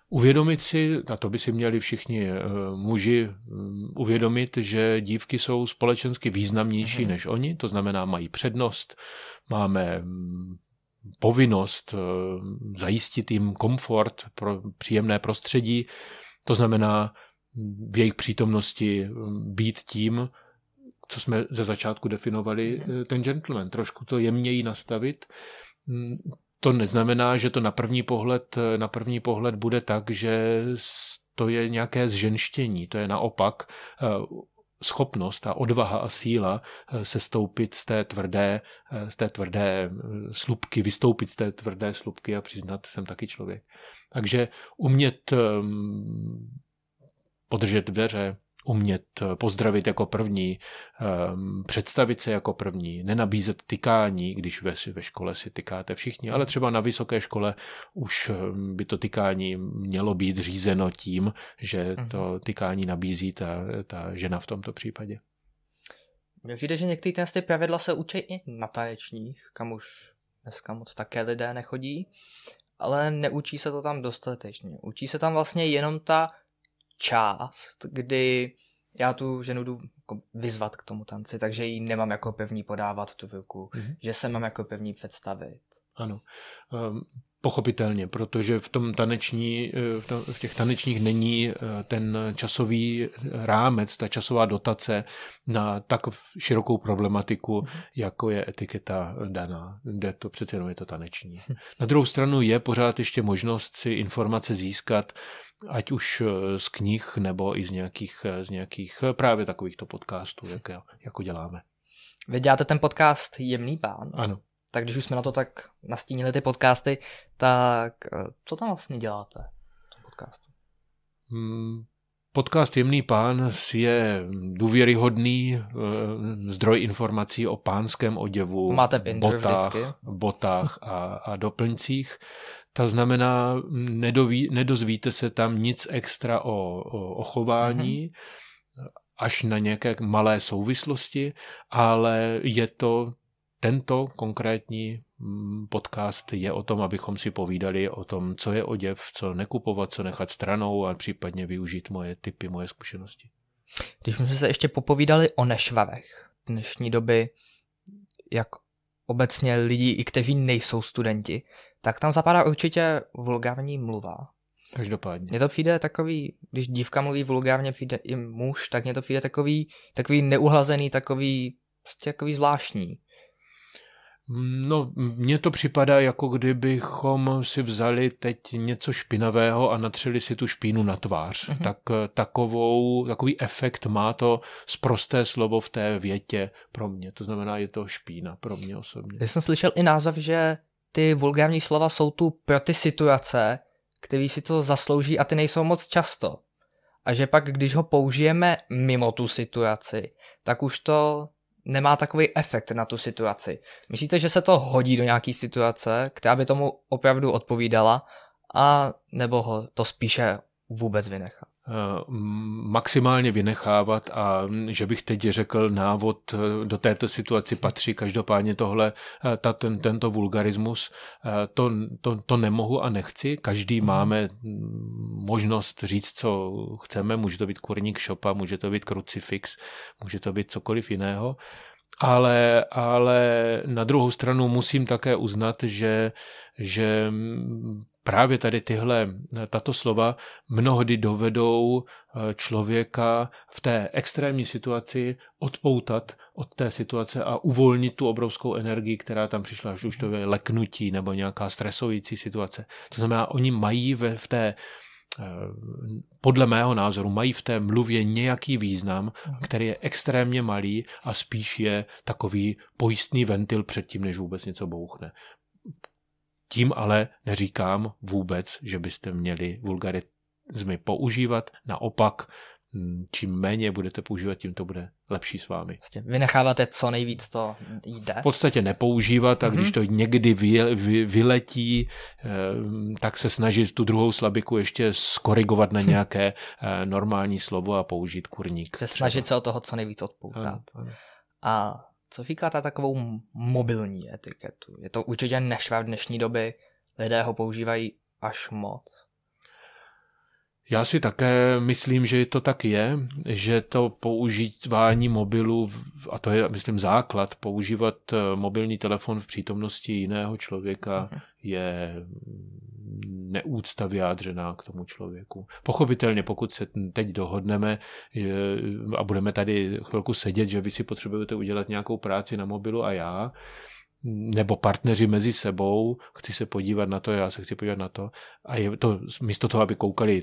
Uvědomit si, a to by si měli všichni uh, muži um, uvědomit, že dívky jsou společensky významnější mm-hmm. než oni, to znamená mají přednost, máme um, povinnost uh, zajistit jim komfort, pro příjemné prostředí, to znamená v jejich přítomnosti být tím, co jsme ze začátku definovali, mm-hmm. ten gentleman. Trošku to jemněji nastavit, to neznamená, že to na první pohled, na první pohled bude tak, že to je nějaké zženštění. To je naopak eh, schopnost a odvaha a síla eh, se stoupit z té tvrdé, eh, z té tvrdé slupky, vystoupit z té tvrdé slupky a přiznat, jsem taky člověk. Takže umět ehm, podržet dveře, umět eh, pozdravit jako první, ehm, představit se jako první, nenabízet tykání, když ve, ve škole si tykáte všichni, ale třeba na vysoké škole už ehm, by to tykání mělo být řízeno tím, že mhm. to tykání nabízí ta, ta žena v tomto případě. Mně přijde, že některé ty pravidla se učí i na tanečních, kam už dneska moc také lidé nechodí, ale neučí se to tam dostatečně. Učí se tam vlastně jenom ta část, kdy já tu ženu jdu jako vyzvat k tomu tanci, takže ji nemám jako pevní podávat tu vilku, mm-hmm. že se mám jako pevní představit. Ano. Um, pochopitelně, protože v tom taneční, eh, v, těch tanečních není eh, ten časový rámec, ta časová dotace na tak širokou problematiku, mm-hmm. jako je etiketa daná, kde to přece jenom je to taneční. Na druhou stranu je pořád ještě možnost si informace získat ať už eh, z knih nebo i z nějakých, eh, z nějakých eh, právě takovýchto podcastů, jak, jako děláme. Vy děláte ten podcast Jemný pán. Ano. Tak když už jsme na to tak nastínili ty podcasty, tak co tam vlastně děláte v tom podcastu? Hmm, podcast Jemný pán je důvěryhodný zdroj informací o pánském oděvu, Máte botách, botách a, a doplňcích. To znamená, nedoví, nedozvíte se tam nic extra o, o, o chování, mm-hmm. až na nějaké malé souvislosti, ale je to tento konkrétní mm, podcast je o tom, abychom si povídali o tom, co je oděv, co nekupovat, co nechat stranou a případně využít moje typy, moje zkušenosti. Když jsme se ještě popovídali o nešvavech dnešní doby, jak obecně lidí, i kteří nejsou studenti, tak tam zapadá určitě vulgární mluva. Každopádně. Mně to přijde takový, když dívka mluví vulgárně, přijde i muž, tak mně to přijde takový, takový neuhlazený, takový, prostě takový zvláštní. No, mně to připadá, jako kdybychom si vzali teď něco špinavého a natřeli si tu špínu na tvář. Mm-hmm. Tak takovou, takový efekt má to zprosté slovo v té větě pro mě. To znamená, je to špína pro mě osobně. Já jsem slyšel i název, že ty vulgární slova jsou tu pro ty situace, které si to zaslouží a ty nejsou moc často. A že pak, když ho použijeme mimo tu situaci, tak už to nemá takový efekt na tu situaci. Myslíte, že se to hodí do nějaké situace, která by tomu opravdu odpovídala, a nebo ho to spíše vůbec vynechat? Eh, maximálně vynechávat a že bych teď řekl návod eh, do této situaci patří každopádně tohle, eh, ta, ten, tento vulgarismus, to, to, to nemohu a nechci. Každý mm. máme možnost říct, co chceme, může to být kurník šopa, může to být krucifix, může to být cokoliv jiného. Ale, ale na druhou stranu musím také uznat, že, že právě tady tyhle, tato slova mnohdy dovedou eh, člověka v té extrémní situaci odpoutat od té situace a uvolnit tu obrovskou energii, která tam přišla, až už to je leknutí nebo nějaká stresující situace. To znamená, oni mají ve, v té eh, podle mého názoru mají v té mluvě nějaký význam, který je extrémně malý a spíš je takový pojistný ventil před tím, než vůbec něco bouchne. Tím ale neříkám vůbec, že byste měli vulgarizmy používat. Naopak, hm, čím méně budete používat, tím to bude lepší s vámi. Vlastně vynecháváte co nejvíc to jde. V podstatě nepoužívat a když mhm. to někdy vy, vy, vyletí, eh, tak se snažit tu druhou slabiku ještě skorigovat na [LAUGHS] nějaké eh, normální slovo a použít kurník. Se snažit se o toho co nejvíc odpoutat. A co říkáte takovou mobilní etiketu? Je to určitě nešvar v dnešní doby, lidé ho používají až moc. Já si také myslím, že to tak je, že to používání mobilu, a to je, myslím, základ, používat eh, mobilní telefon v přítomnosti jiného člověka uh-huh. je neúcta vyjádřená k tomu člověku. Pochopitelně, pokud se teď dohodneme a budeme tady chvilku sedět, že vy si potřebujete udělat nějakou práci na mobilu a já, nebo partneři mezi sebou, chci se podívat na to, já se chci podívat na to a je to místo toho, aby koukali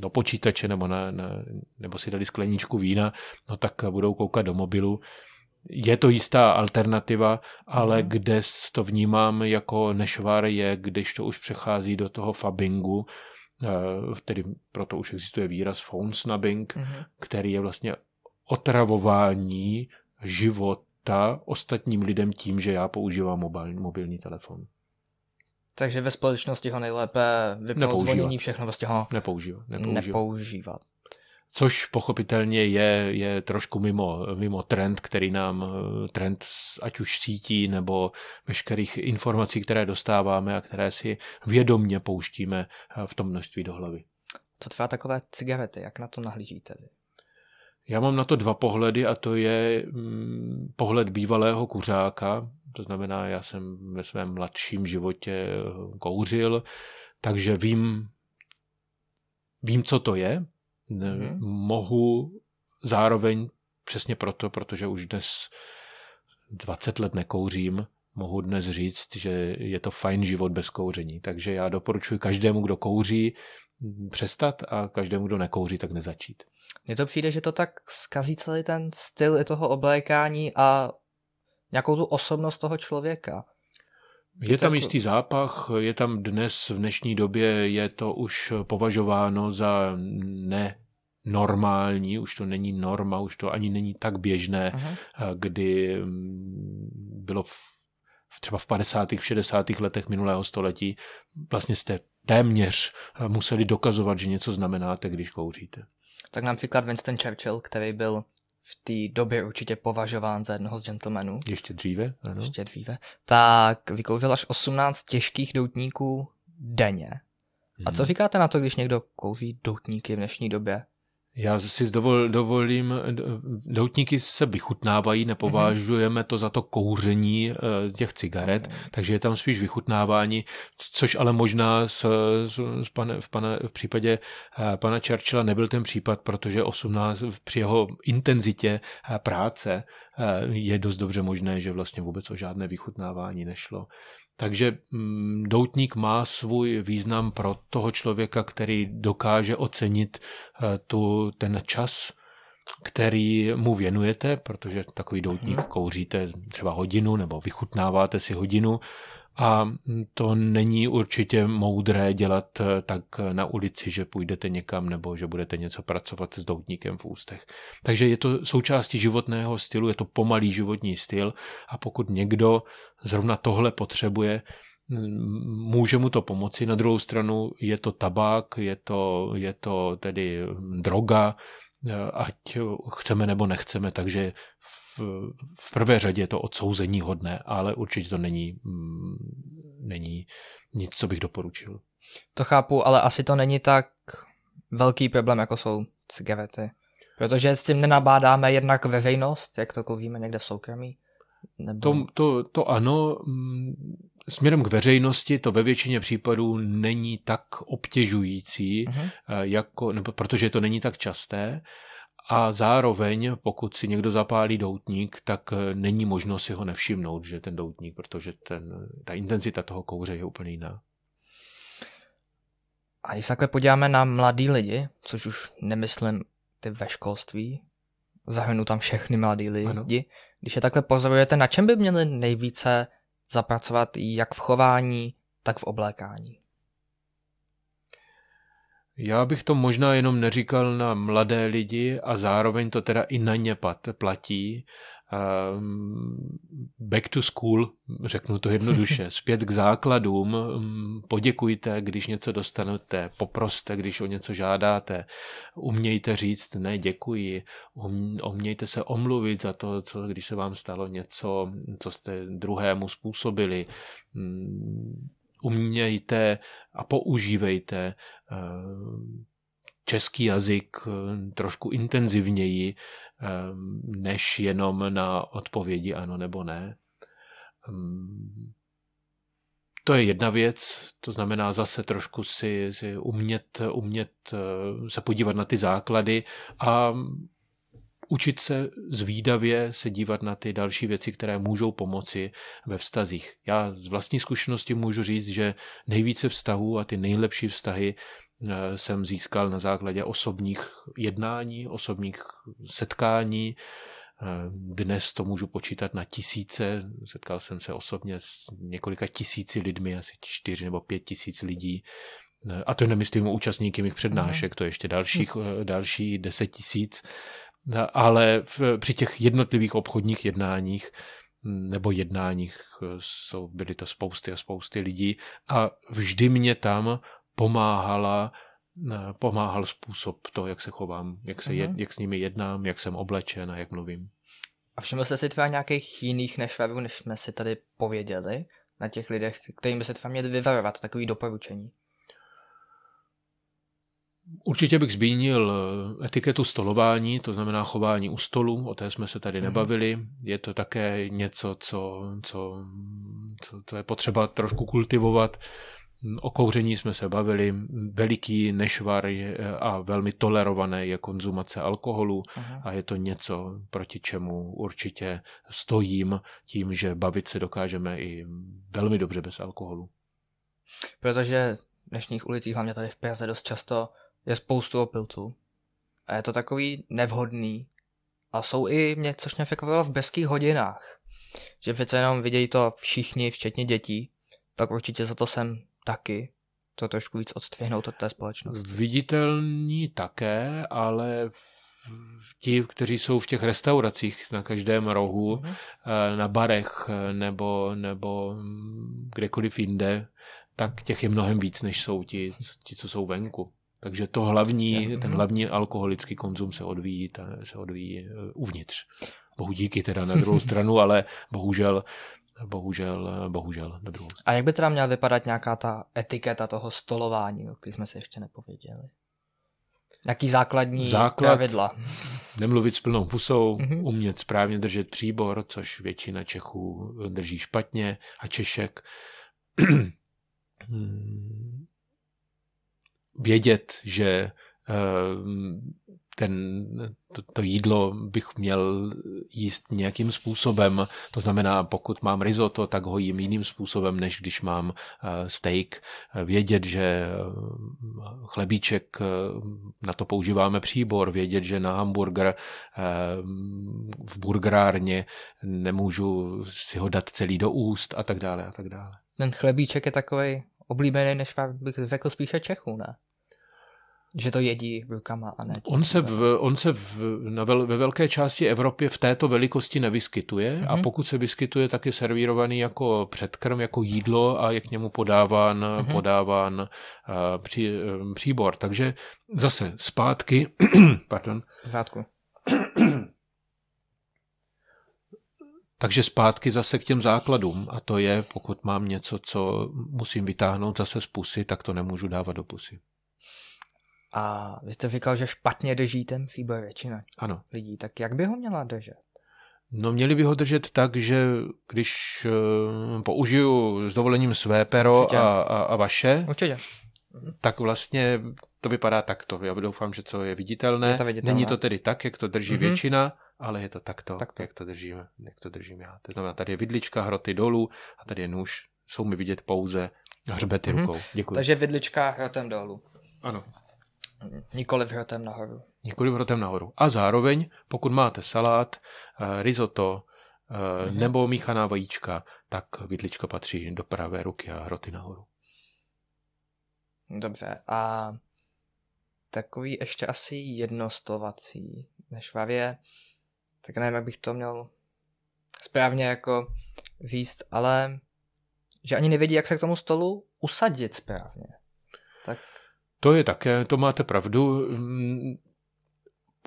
do počítače nebo, na, na, nebo si dali skleničku vína, no tak budou koukat do mobilu je to jistá alternativa, ale mm. kde to vnímám jako nešvar je, když to už přechází do toho fabingu, eh, tedy proto už existuje výraz phone snubbing, mm. který je vlastně otravování života ostatním lidem tím, že já používám mobilní, mobilní telefon. Takže ve společnosti ho nejlépe vypnout zvonění, všechno vlastně ho nepoužívat. nepoužívat. nepoužívat což pochopitelně je, je trošku mimo, mimo trend, který nám, trend ať už sítí nebo veškerých informací, které dostáváme a které si vědomně pouštíme v tom množství do hlavy. Co třeba takové cigarety, jak na to nahlížíte vy? Já mám na to dva pohledy a to je mm, pohled bývalého kuřáka, to znamená, já jsem ve svém mladším životě kouřil, takže vím, vím, co to je, mm-hmm. mohu zároveň přesně proto, protože už dnes 20 let nekouřím, mohu dnes říct, že je to fajn život bez kouření. Takže já doporučuji každému, kdo kouří, přestat a každému, kdo nekouří, tak nezačít. Mně to přijde, že to tak zkazí celý ten styl i toho oblékání a nějakou tu osobnost toho člověka. Je tam jistý zápach, je tam dnes, v dnešní době je to už považováno za ne normální, už to není norma, už to ani není tak běžné, Aha. kdy mm, bylo v, třeba v 50. v 60. letech minulého století vlastně jste téměř museli dokazovat, že něco znamenáte, když kouříte. Tak například Winston Churchill, který byl v té době určitě považován za jednoho z gentlemanů. Ještě dříve, ano. Ještě dříve. Tak vykouřil až 18 těžkých doutníků denně. A co hmm. říkáte na to, když někdo kouří doutníky v dnešní době? Já si dovol, dovolím, doutníky se vychutnávají, nepovažujeme to za to kouření eh, těch cigaret, takže je tam spíš vychutnávání, což ale možná s, s, s pane, v, pane, v případě eh, pana Churchilla nebyl ten případ, protože 18 při jeho intenzitě eh, práce je dost dobře možné, že vlastně vůbec o žádné vychutnávání nešlo. Takže mm, doutník má svůj význam pro toho člověka, který dokáže ocenit eh, tu, ten čas, který mu věnujete, protože takový doutník mhm. kouříte třeba hodinu nebo vychutnáváte si hodinu a to není určitě moudré dělat eh, tak na ulici, že půjdete někam nebo že budete něco pracovat s doutníkem v ústech. Takže je to součástí životného stylu, je to pomalý životní styl a pokud někdo zrovna tohle potřebuje, může mu to pomoci. Na druhou stranu je to tabák, je to, je to tedy droga, eh, ať chceme nebo nechceme, takže v, v prvé řadě je to odsouzení hodné, ale určitě to není, mm, není nic, co bych doporučil. To chápu, ale asi to není tak velký problém, jako jsou cigarety. Protože s tím nenabádáme jednak veřejnost, jak to kovíme někde v soukromí. Nebo... To, to, to ano, mm, směrem k veřejnosti to ve většině případů není tak obtěžující, uh-huh. jako, nebo protože to není tak časté. A zároveň, pokud si někdo zapálí doutník, tak eh, není možno si ho nevšimnout, že ten doutník, protože ten, ta intenzita toho kouře je úplně jiná. A když se takhle podíváme na mladý lidi, což už nemyslím ty ve školství, zahrnu tam všechny mladý lidi, ano. když je takhle pozorujete, na čem by měli nejvíce zapracovat jak v chování, tak v oblékání? Já bych to možná jenom neříkal na mladé lidi a zároveň to teda i na ně platí. Ehm, back to school, řeknu to jednoduše, [LAUGHS] zpět k základům, mm, poděkujte, když něco dostanete, poproste, když o něco žádáte, umějte říct ne děkuji, um, umějte se omluvit za to, co, když se vám stalo něco, co jste druhému způsobili, mm, umějte a používejte eh, český jazyk eh, trošku intenzivněji, eh, než jenom na odpovědi ano nebo ne. To je jedna věc, to znamená zase trošku si, si umět, umět se podívat na ty základy a učit se zvídavě se dívat na ty další věci, které můžou pomoci ve vztazích. Já z vlastní zkušenosti můžu říct, že nejvíce vztahů a ty nejlepší vztahy eh, jsem získal na základě osobních jednání, osobních setkání. Eh, dnes to můžu počítat na tisíce. Setkal jsem se osobně s několika tisíci lidmi, asi čtyři nebo pět tisíc lidí. Eh, a to nemyslím účastníky mých přednášek, to je ještě dalších, další deset tisíc ale v, při těch jednotlivých obchodních jednáních nebo jednáních jsou, byly to spousty a spousty lidí a vždy mě tam pomáhala pomáhal způsob to, jak se chovám, jak, se mhm. jak s nimi jednám, jak jsem oblečen a jak mluvím. A všiml jste si třeba nějakých jiných nešvarů, než jsme si tady pověděli, na těch lidech, kterým by se třeba měli vyvarovat, takový doporučení? Určitě bych zmínil eh, etiketu stolování, to znamená chování u stolu, o té jsme se tady mhm. nebavili. Je to také něco, co, co, co, co je potřeba trošku kultivovat. O kouření jsme se bavili, veliký nešvar je, a velmi tolerované je konzumace alkoholu Aha. a je to něco, proti čemu určitě stojím tím, že bavit se dokážeme i velmi dobře bez alkoholu. Protože v dnešních ulicích, hlavně tady v Praze, dost často je spoustu opilců. A je to takový nevhodný. A jsou i mě, což mě překvapilo v bezkých hodinách. Že přece jenom vidějí to všichni, včetně dětí, tak určitě za to jsem taky to trošku víc odstřihnout od té společnosti. Viditelní také, ale ti, kteří jsou v těch restauracích na každém rohu, mm-hmm. na barech eh, nebo, nebo kdekoliv jinde, tak těch je mnohem víc, než jsou ti, ti co jsou venku. Takže to hlavní, ten mhm. hlavní alkoholický konzum se odvíjí, ta, se odvíjí eh, uvnitř. Bohu díky teda na druhou stranu, ale bohužel bohužel, bohužel na druhou stranu. A jak by teda měla vypadat nějaká ta etiketa toho stolování, o které jsme si ještě nepověděli? Jaký základní Základ, pravidla? Nemluvit s plnou pusou, mm-hmm. umět správně držet příbor, což většina Čechů drží špatně a Češek. [CLEARS THROAT] Vědět, že eh, ten, to, to jídlo bych měl jíst nějakým způsobem. To znamená, pokud mám risotto, tak ho jím jiným způsobem, než když mám eh, steak. Vědět, že eh, chlebíček, na to používáme příbor. Vědět, že na hamburger v burgerárně nemůžu si ho dát celý do úst a tak dále a tak dále. Ten chlebíček je takový oblíbený, než bych řekl spíše Čechů, ne? Že to jedí rukama a ne On se, v, on se v, na vel, ve velké části Evropy v této velikosti nevyskytuje mm-hmm. a mhm. pokud se vyskytuje, tak je servírovaný jako předkrm, jako jídlo a je k němu podáván, mm-hmm. podáván uh, při, um, příbor. Takže zase zpátky, [CLEARS THROAT] pardon. Zpátku. Takže zpátky zase k těm základům a to je, pokud mám něco, co musím vytáhnout zase z pusy, tak to nemůžu dávat do pusy. A vy jste říkal, že špatně drží ten příbor většina ano. lidí. Tak jak by ho měla držet? No měli by ho držet tak, že když uh, použiju s dovolením své pero a, a, a vaše, Určitě. tak vlastně to vypadá takto. Já doufám, že co je viditelné. Je to viditelné. Není to tedy tak, jak to drží Mhm. většina, ale je to takto, Takto. jak to držíme, jak to držím já. To znamená, tady je vidlička, hroty dolů a tady je nůž. Jsou mi vidět pouze hřbety Mhm. rukou. Děkuji. Takže vidlička hrotem dolů. Ano. Nikoli hrotem nahoru. Nikoli hrotem nahoru. A zároveň, pokud máte salát, eh, risotto eh, Mhm. nebo míchaná vajíčka, tak vidlička patří do pravé ruky a hroty nahoru. Dobře. A takový ještě asi jednostolovací nešvavě, tak nevím, jak bych to měl správně jako říct, ale že ani nevědí, jak se k tomu stolu usadit správně. Tak To je také, to máte pravdu.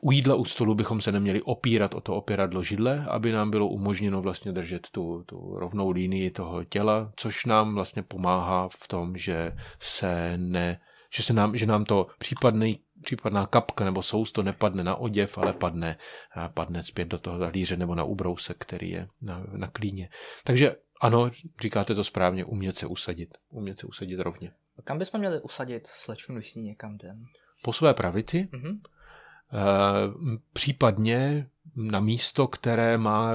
U jídla u stolu bychom se neměli opírat o to opěradlo židle, aby nám bylo umožněno vlastně držet tu, tu rovnou línii toho těla, což nám vlastně pomáhá v tom, že se ne, že, se nám, že nám to případný, případná kapka nebo sousto nepadne na oděv, ale padne, padne zpět do toho talíře nebo na ubrousek, který je na, na klíně. Takže ano, říkáte to správně, umět se usadit. Umět se usadit rovně. kam bychom měli usadit slečnu, když někam jdem? Po své pravici Mhm. Eh, případně na místo, které má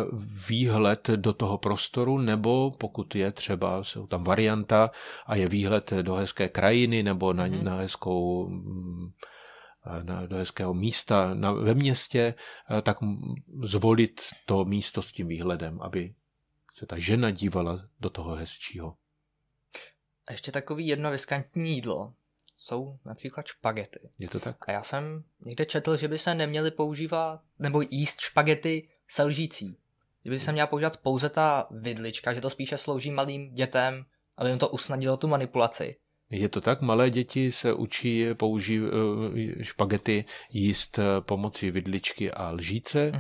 výhled do toho prostoru, nebo pokud je třeba, jsou tam varianta a je výhled do hezké krajiny nebo na, Mhm. na hezkou mm, na, do hezkého místa na, ve městě, eh, tak zvolit to místo s tím výhledem, aby se ta žena dívala do toho hezčího. A ještě takový jedno riskantní jídlo jsou například špagety. Je to tak? A já jsem někde četl, že by se neměly používat nebo jíst špagety se lžící. Že by se měla používat pouze ta vidlička, že to spíše slouží malým dětem, aby jim to usnadnilo tu manipulaci. Je to tak, malé děti se učí použít špagety jíst eh, pomocí vidličky a lžíce.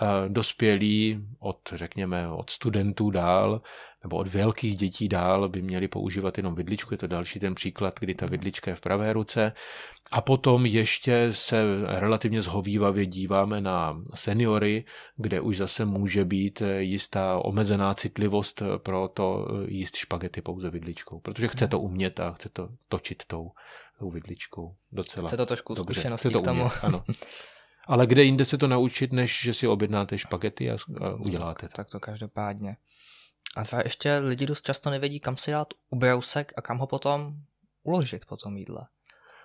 A Dospělí od, řekněme, od studentů dál, nebo od velkých dětí dál by měli používat jenom vidličku. Je to další ten příklad, kdy ta vidlička je v pravé ruce. A potom ještě se relativně zhovývavě díváme na seniory, kde už zase může být jistá omezená citlivost pro to jíst špagety pouze vidličkou, protože chce to umět a chce to točit tou, tou vidličkou docela. Chce to trošku Dobře, zkušeností chce to k tomu. Umět, ano. Ale kde jinde se to naučit, než že si objednáte špagety a, a uděláte to. Tak to každopádně. A třeba ještě lidi dost často nevědí, kam si dát ubrousek a kam ho potom uložit po tom jídle.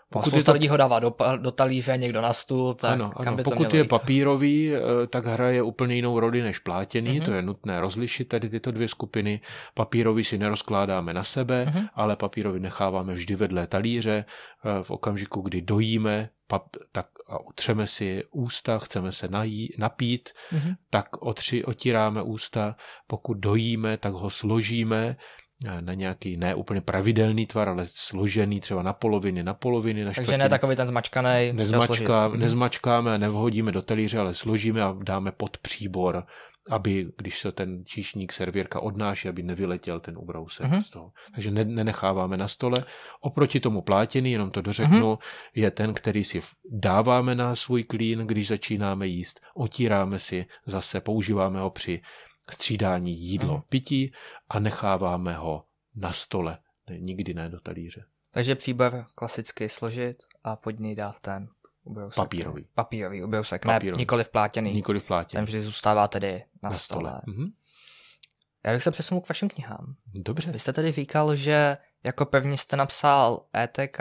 Pokud je to- lidí ho dává do, do talíře, někdo na stůl, tak ano, kam ano. by to Pokud je jít? papírový, eh, tak hraje úplně jinou roli než plátěný, Mhm. to je nutné rozlišit tady tyto dvě skupiny. Papírový si nerozkládáme na sebe, Mhm. ale papírový necháváme vždy vedle talíře. Eh, V okamžiku, kdy dojíme, pap, tak a utřeme si ústa, chceme se nají, napít, Mhm. tak otři, otíráme ústa. Pokud dojíme, tak ho složíme eh, na nějaký ne úplně pravidelný tvar, ale složený třeba na poloviny, na poloviny, na Takže ne takový ten zmačkaný. Nezmačká, Mhm. nezmačkáme a nevhodíme do talíře, ale složíme a dáme pod příbor, aby, když se ten číšník, servírka odnáší, aby nevyletěl ten ubrousek Mhm. z toho. Takže ne, nenecháváme na stole. Oproti tomu plátěný, jenom to dořeknu, Mhm. je ten, který si dáváme na svůj klín, když začínáme jíst. Otíráme si zase, používáme ho při střídání jídlo, Mhm. pití a necháváme ho na stole. Ne, nikdy ne do talíře. Takže příbor klasicky složit a pod něj dát ten ubrousek. Papírový. Papírový ubrousek, Papírový. ne nikoli vplátěný. Nikoli v plátě. Ten vždy zůstává tedy na, Na stole. stole. Mhm. Já bych se přesunul k vašim knihám. Dobře. Vy jste tedy říkal, že jako první jste napsal ETK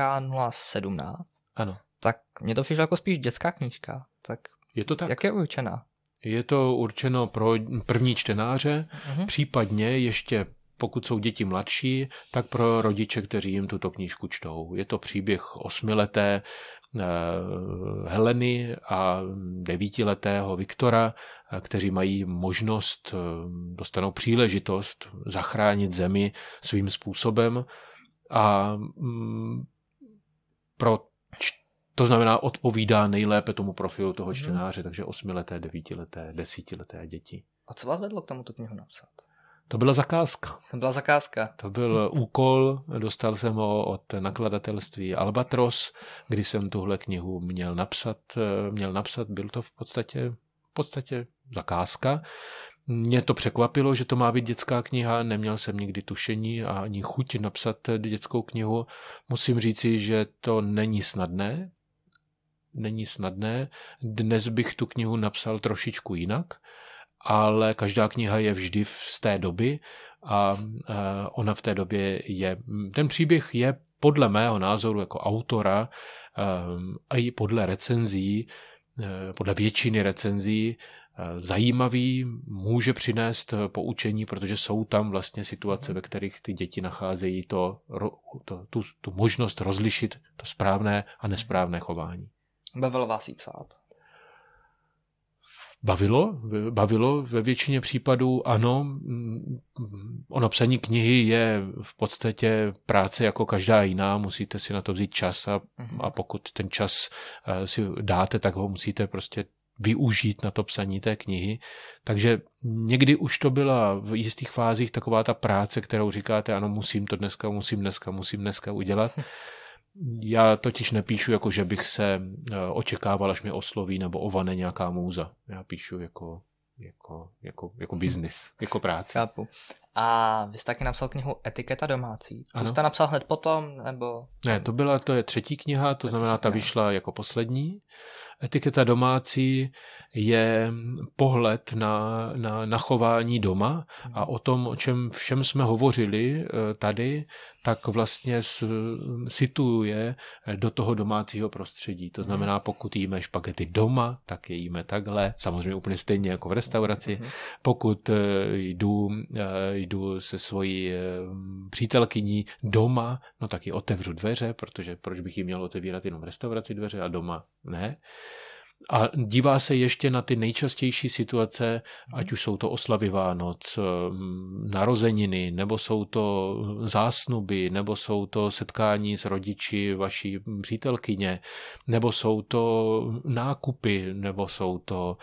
017, Ano. tak mně to přišlo jako spíš dětská knížka. Tak, Je to tak. jak je určena? Je to určeno pro první čtenáře, Mhm. případně ještě pokud jsou děti mladší, tak pro rodiče, kteří jim tuto knížku čtou. Je to příběh osmileté Heleny a devítiletého Viktora, eh, kteří mají možnost, eh, dostanou příležitost zachránit zemi svým způsobem a mm, pro to znamená, odpovídá nejlépe tomu profilu toho Mhm. čtenáře, takže osmileté, devítileté, desítileté děti. A co vás vedlo k tomu tu knihu napsat? To byla zakázka. To byla zakázka. To byl úkol, dostal jsem ho od nakladatelství Albatros, kdy jsem tuhle knihu měl napsat, měl napsat, byl to v podstatě, v podstatě zakázka. Mě to překvapilo, že to má být dětská kniha, neměl jsem nikdy tušení a ani chuť napsat dětskou knihu. Musím říci, že to není snadné, není snadné. Dnes bych tu knihu napsal trošičku jinak, ale každá kniha je vždy z té doby a ona v té době je. Ten příběh je podle mého názoru jako autora a i podle recenzí, e, podle většiny recenzí, zajímavý, může přinést poučení, protože jsou tam vlastně situace, ve kterých ty děti nacházejí to, to, tu, tu možnost rozlišit to správné a nesprávné chování. Bavilo vás jí psát? Bavilo, bavilo ve většině případů, ano. Ono psaní knihy je v podstatě práce jako každá jiná, musíte si na to vzít čas a, mhm. a pokud ten čas eh, si dáte, tak ho musíte prostě využít na to psaní té knihy. Takže někdy už to byla v jistých fázích taková ta práce, kterou říkáte, ano, musím to dneska, musím dneska, musím dneska udělat. [LAUGHS] Já totiž nepíšu jako, že bych se eh, očekával, až mě osloví nebo ovane nějaká můza. Já píšu jako, jako, jako, jako biznis, jako práce. Chápu. A vy jste taky napsal knihu Etiketa domácí. To jste napsal hned potom, nebo... Ne, to byla, to je třetí kniha, to znamená, ta vyšla jako poslední. Etiketa domácí je pohled na, na, na chování doma a o tom, o čem všem jsme hovořili eh, tady, tak vlastně situuje do toho domácího prostředí. To znamená, pokud jíme špagety doma, tak je jíme takhle, samozřejmě úplně stejně jako v restauraci. Mhm. Pokud eh, jdu, eh, jdu se svojí přítelkyní doma, no tak ji otevřu dveře, protože proč bych jí měl otevírat jenom v restauraci dveře a doma ne a dívá se ještě na ty nejčastější situace, ať už jsou to oslavy Vánoc, mm, narozeniny, nebo jsou to zásnuby, nebo jsou to setkání s rodiči vaší přítelkyně, nebo jsou to nákupy, nebo jsou to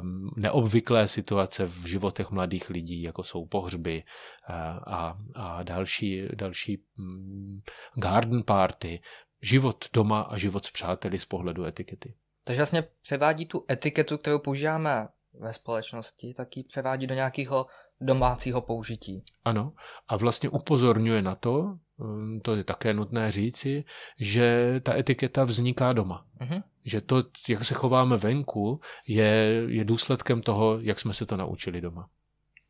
um, neobvyklé situace v životech mladých lidí, jako jsou pohřby a, a další, další um, garden party, život doma a život s přáteli z pohledu etikety. Takže vlastně převádí tu etiketu, kterou používáme ve společnosti, tak ji převádí do nějakého domácího použití. Ano, a vlastně upozorňuje na to, mm, to je také nutné říci, že ta etiketa vzniká doma. Uh-huh. Že to, jak se chováme venku, je, je důsledkem toho, jak jsme se to naučili doma.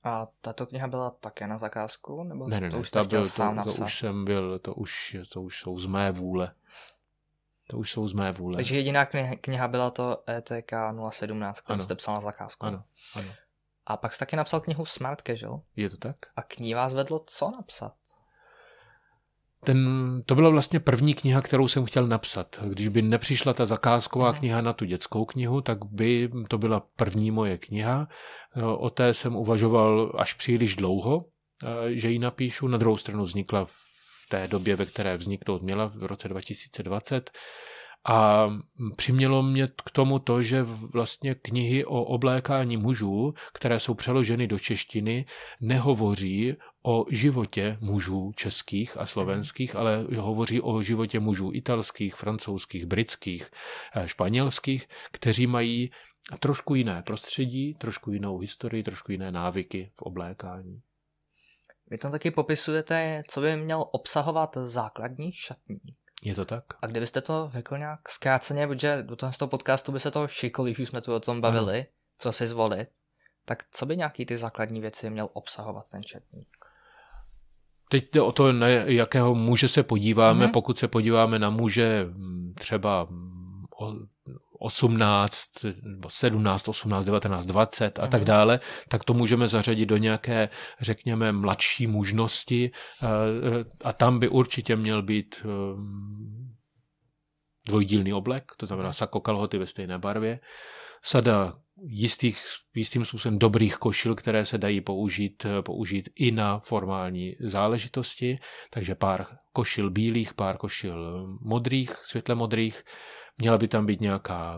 A tato kniha byla také na zakázku? Nebo ne, ne, ne, to už, to, byl, to, to už jsem byl, to už, to už jsou z mé vůle. To už jsou z mé vůle. Takže jediná kniha byla to ETK 017, kterou ano. jste psal na zakázku. Ano, ano. A pak jste taky napsal knihu Smart Casual. Je to tak? A k ní vás vedlo co napsat? Ten, to byla vlastně první kniha, kterou jsem chtěl napsat. Když by nepřišla ta zakázková hmm. kniha na tu dětskou knihu, tak by to byla první moje kniha. O té jsem uvažoval až příliš dlouho, eh, že ji napíšu. Na druhou stranu vznikla v té době, ve které vzniknout měla v roce 2020. A přimělo mě k tomu to, že vlastně knihy o oblékání mužů, které jsou přeloženy do češtiny, nehovoří o životě mužů českých a slovenských, ale hovoří o životě mužů italských, francouzských, britských, eh, španělských, kteří mají trošku jiné prostředí, trošku jinou historii, trošku jiné návyky v oblékání. Vy tam taky popisujete, co by měl obsahovat základní šatník. Je to tak? A kdybyste to řekl nějak zkráceně, protože do toho podcastu by se to šikl, když jsme tu o tom bavili, ano. co si zvolit, tak co by nějaký ty základní věci měl obsahovat ten šatník? Teď jde o to, na jakého muže se podíváme. Mm-hmm. Pokud se podíváme na muže třeba 18, 17, 18, 19, 20 a tak mhm. dále, tak to můžeme zařadit do nějaké, řekněme, mladší mužnosti eh, a tam by určitě měl být eh, dvojdílný oblek, to znamená mhm. sako kalhoty ve stejné barvě, sada jistých, jistým způsobem dobrých košil, které se dají použít, eh, použít i na formální záležitosti, takže pár košil bílých, pár košil modrých, světle modrých, Měla by tam být nějaká,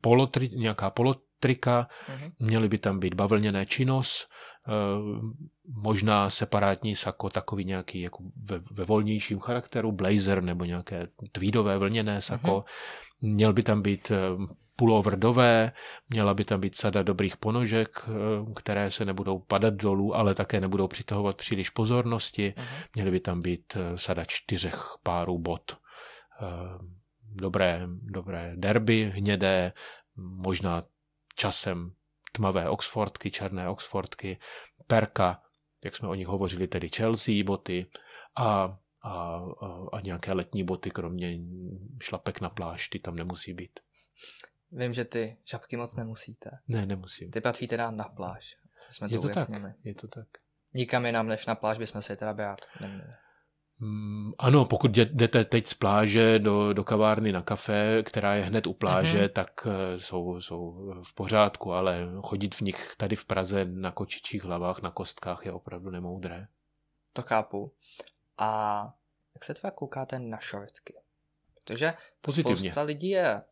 polotri, nějaká polotrika, mm-hmm. měly by tam být bavlněné činos, eh, možná separátní sako, takový nějaký jako ve, ve volnějším charakteru, blazer nebo nějaké tweedové vlněné sako. Mm-hmm. Měl by tam být eh, pulovrdové, měla by tam být sada dobrých ponožek, eh, které se nebudou padat dolů, ale také nebudou přitahovat příliš pozornosti. Uh-huh. Měly by tam být sada čtyřech párů bot. Dobré, dobré derby, hnědé, možná časem tmavé Oxfordky, černé Oxfordky, perka, jak jsme o nich hovořili, tedy Chelsea boty a, a, a, nějaké letní boty, kromě šlapek na pláž, ty tam nemusí být. Vím, že ty žabky moc nemusíte. Ne, nemusím. Ty patří teda na pláž. Jsme je to, to tak, je to tak. Nikam jinam než na pláž bychom si teda brát neměli. Mm, ano, pokud jdete teď z pláže do, do kavárny na kafe, která je hned u pláže, mm-hmm. tak eh, jsou, jsou v pořádku, ale chodit v nich tady v Praze na kočičích hlavách, na kostkách je opravdu nemoudré. To chápu. A jak se teda koukáte na šortky? Protože Pozitivně. spousta lidí je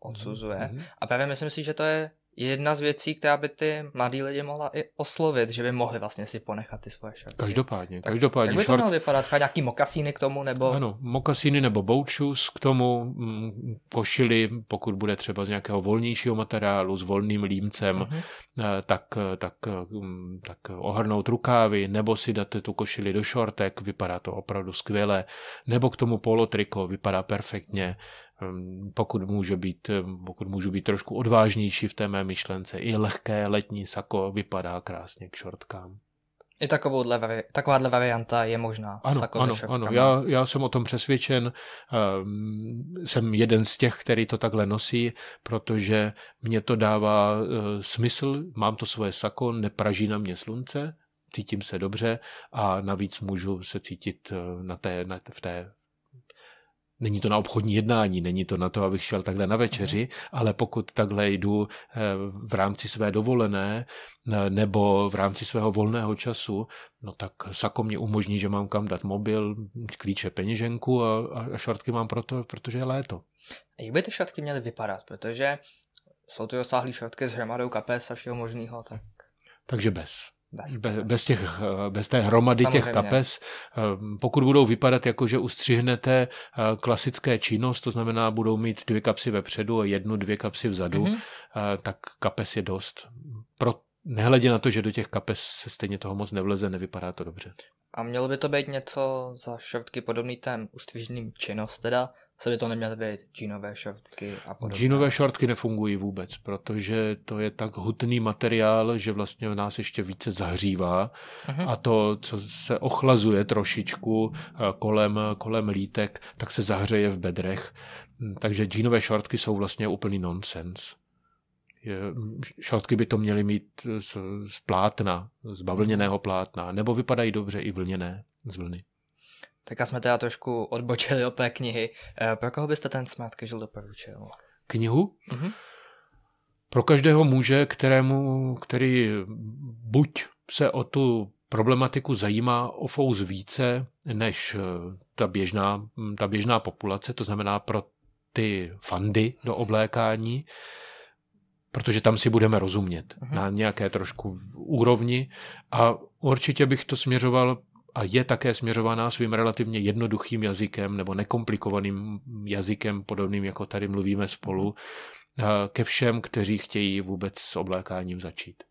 odsuzuje. Mm-hmm. A právě myslím si, že to je jedna z věcí, která by ty mladí lidi mohla i oslovit, že by mohli vlastně si ponechat ty svoje šorty. Každopádně, tak, každopádně. Jak by to mělo vypadat? Třeba nějaký mokasíny k tomu, nebo... Ano, mokasíny nebo boučus k tomu, mm, košily, pokud bude třeba z nějakého volnějšího materiálu, s volným límcem, uh-huh. tak, tak, mm, tak ohrnout rukávy, nebo si dáte tu košili do šortek, vypadá to opravdu skvěle, nebo k tomu polotriko, vypadá perfektně. Ehm, pokud může být, ehm, pokud můžu být trošku odvážnější v té mé myšlence, i lehké letní sako vypadá krásně k šortkám. I takovouhle, takováhle varianta je možná. Ano, sako ano, ano. Já, já jsem o tom přesvědčen. Um, jsem jeden z těch, který to takhle nosí, protože mě to dává uh, smysl. Mám to svoje sako, nepraží na mě slunce, cítím se dobře a navíc můžu se cítit uh, na té, na, v té Není to na obchodní jednání, není to na to, abych šel takhle na večeři, mm. ale pokud takhle jdu eh, v rámci své dovolené eh, nebo v rámci svého volného času, no tak sako mě umožní, že mám kam dát mobil, klíče, peněženku a, a šortky mám proto, protože je léto. A jak by ty šortky měly vypadat? Protože jsou to rozsáhlé šortky s hromadou kapes a všeho možného, tak... Takže bez. Bez, bez, bez, těch, bez té hromady Samozřejmě. těch kapes. Eh, pokud budou vypadat jako, že ustřihnete eh, klasické činnost, to znamená, budou mít dvě kapsy vepředu a jednu, dvě kapsy vzadu, mm-hmm. tak kapes je dost. Pro, nehledě na to, že do těch kapes se stejně toho moc nevleze, nevypadá to dobře. A mělo by to být něco za šortky podobný tém ustřižným činnost, teda se by to neměly být džínové šortky a podobně. Džínové šortky nefungují vůbec, protože to je tak hutný materiál, že vlastně nás ještě více zahřívá uh-huh. a to, co se ochlazuje trošičku eh, kolem, kolem lítek, tak se zahřeje v bedrech. Hm, takže džínové šortky jsou vlastně úplný nonsens. Šortky by to měly mít z, z plátna, z bavlněného plátna, nebo vypadají dobře i vlněné z vlny. Tak jsme teda trošku odbočili od té knihy. Eh, pro koho byste ten Smart Casual doporučil? Knihu? Mm-hmm. Pro každého muže, kterému, který buď se o tu problematiku zajímá o fous více než eh, ta běžná, ta běžná populace, to znamená pro ty fandy do oblékání, protože tam si budeme rozumět uh-huh. na nějaké trošku úrovni a určitě bych to směřoval a je také směřovaná svým relativně jednoduchým jazykem nebo nekomplikovaným jazykem, podobným jako tady mluvíme spolu, ke všem, kteří chtějí vůbec s oblékáním začít.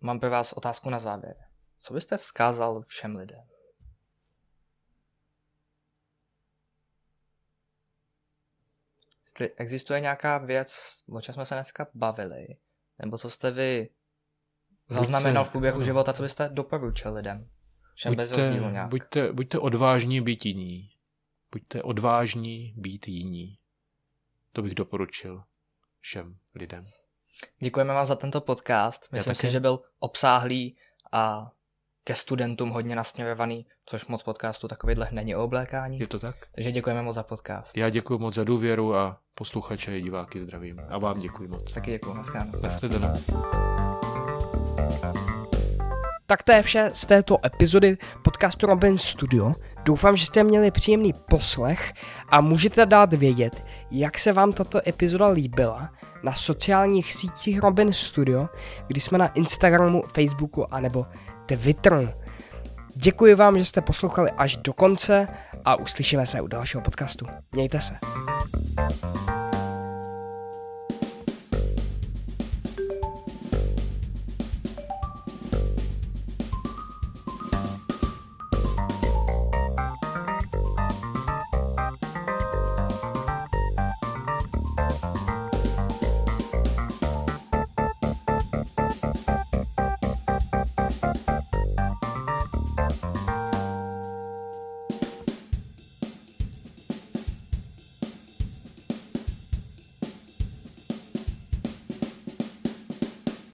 Mám pro vás otázku na závěr. Co byste vzkázal všem lidem? Jestli existuje nějaká věc, o čem jsme se dneska bavili, nebo co jste vy zaznamenal v průběhu života, co byste doporučil lidem? Všem buďte, nějak. Buďte, buďte odvážní být jiní. Buďte odvážní být jiní. To bych doporučil všem lidem. Děkujeme vám za tento podcast. Myslím si, že byl obsáhlý a ke studentům hodně nasměrovaný, což moc podcastu takovýhle není o oblékání. Je to tak? Takže děkujeme moc za podcast. Já děkuji moc za důvěru a posluchače i diváky zdravím. A vám děkuji moc. Taky děkuji. Naschledanou. Naschledanou. Tak to je vše z této epizody podcastu Robin Studio. Doufám, že jste měli příjemný poslech a můžete dát vědět, jak se vám tato epizoda líbila na sociálních sítích Robin Studio, kdy jsme na Instagramu, Facebooku anebo Twitteru. Děkuji vám, že jste poslouchali až do konce a uslyšíme se u dalšího podcastu. Mějte se.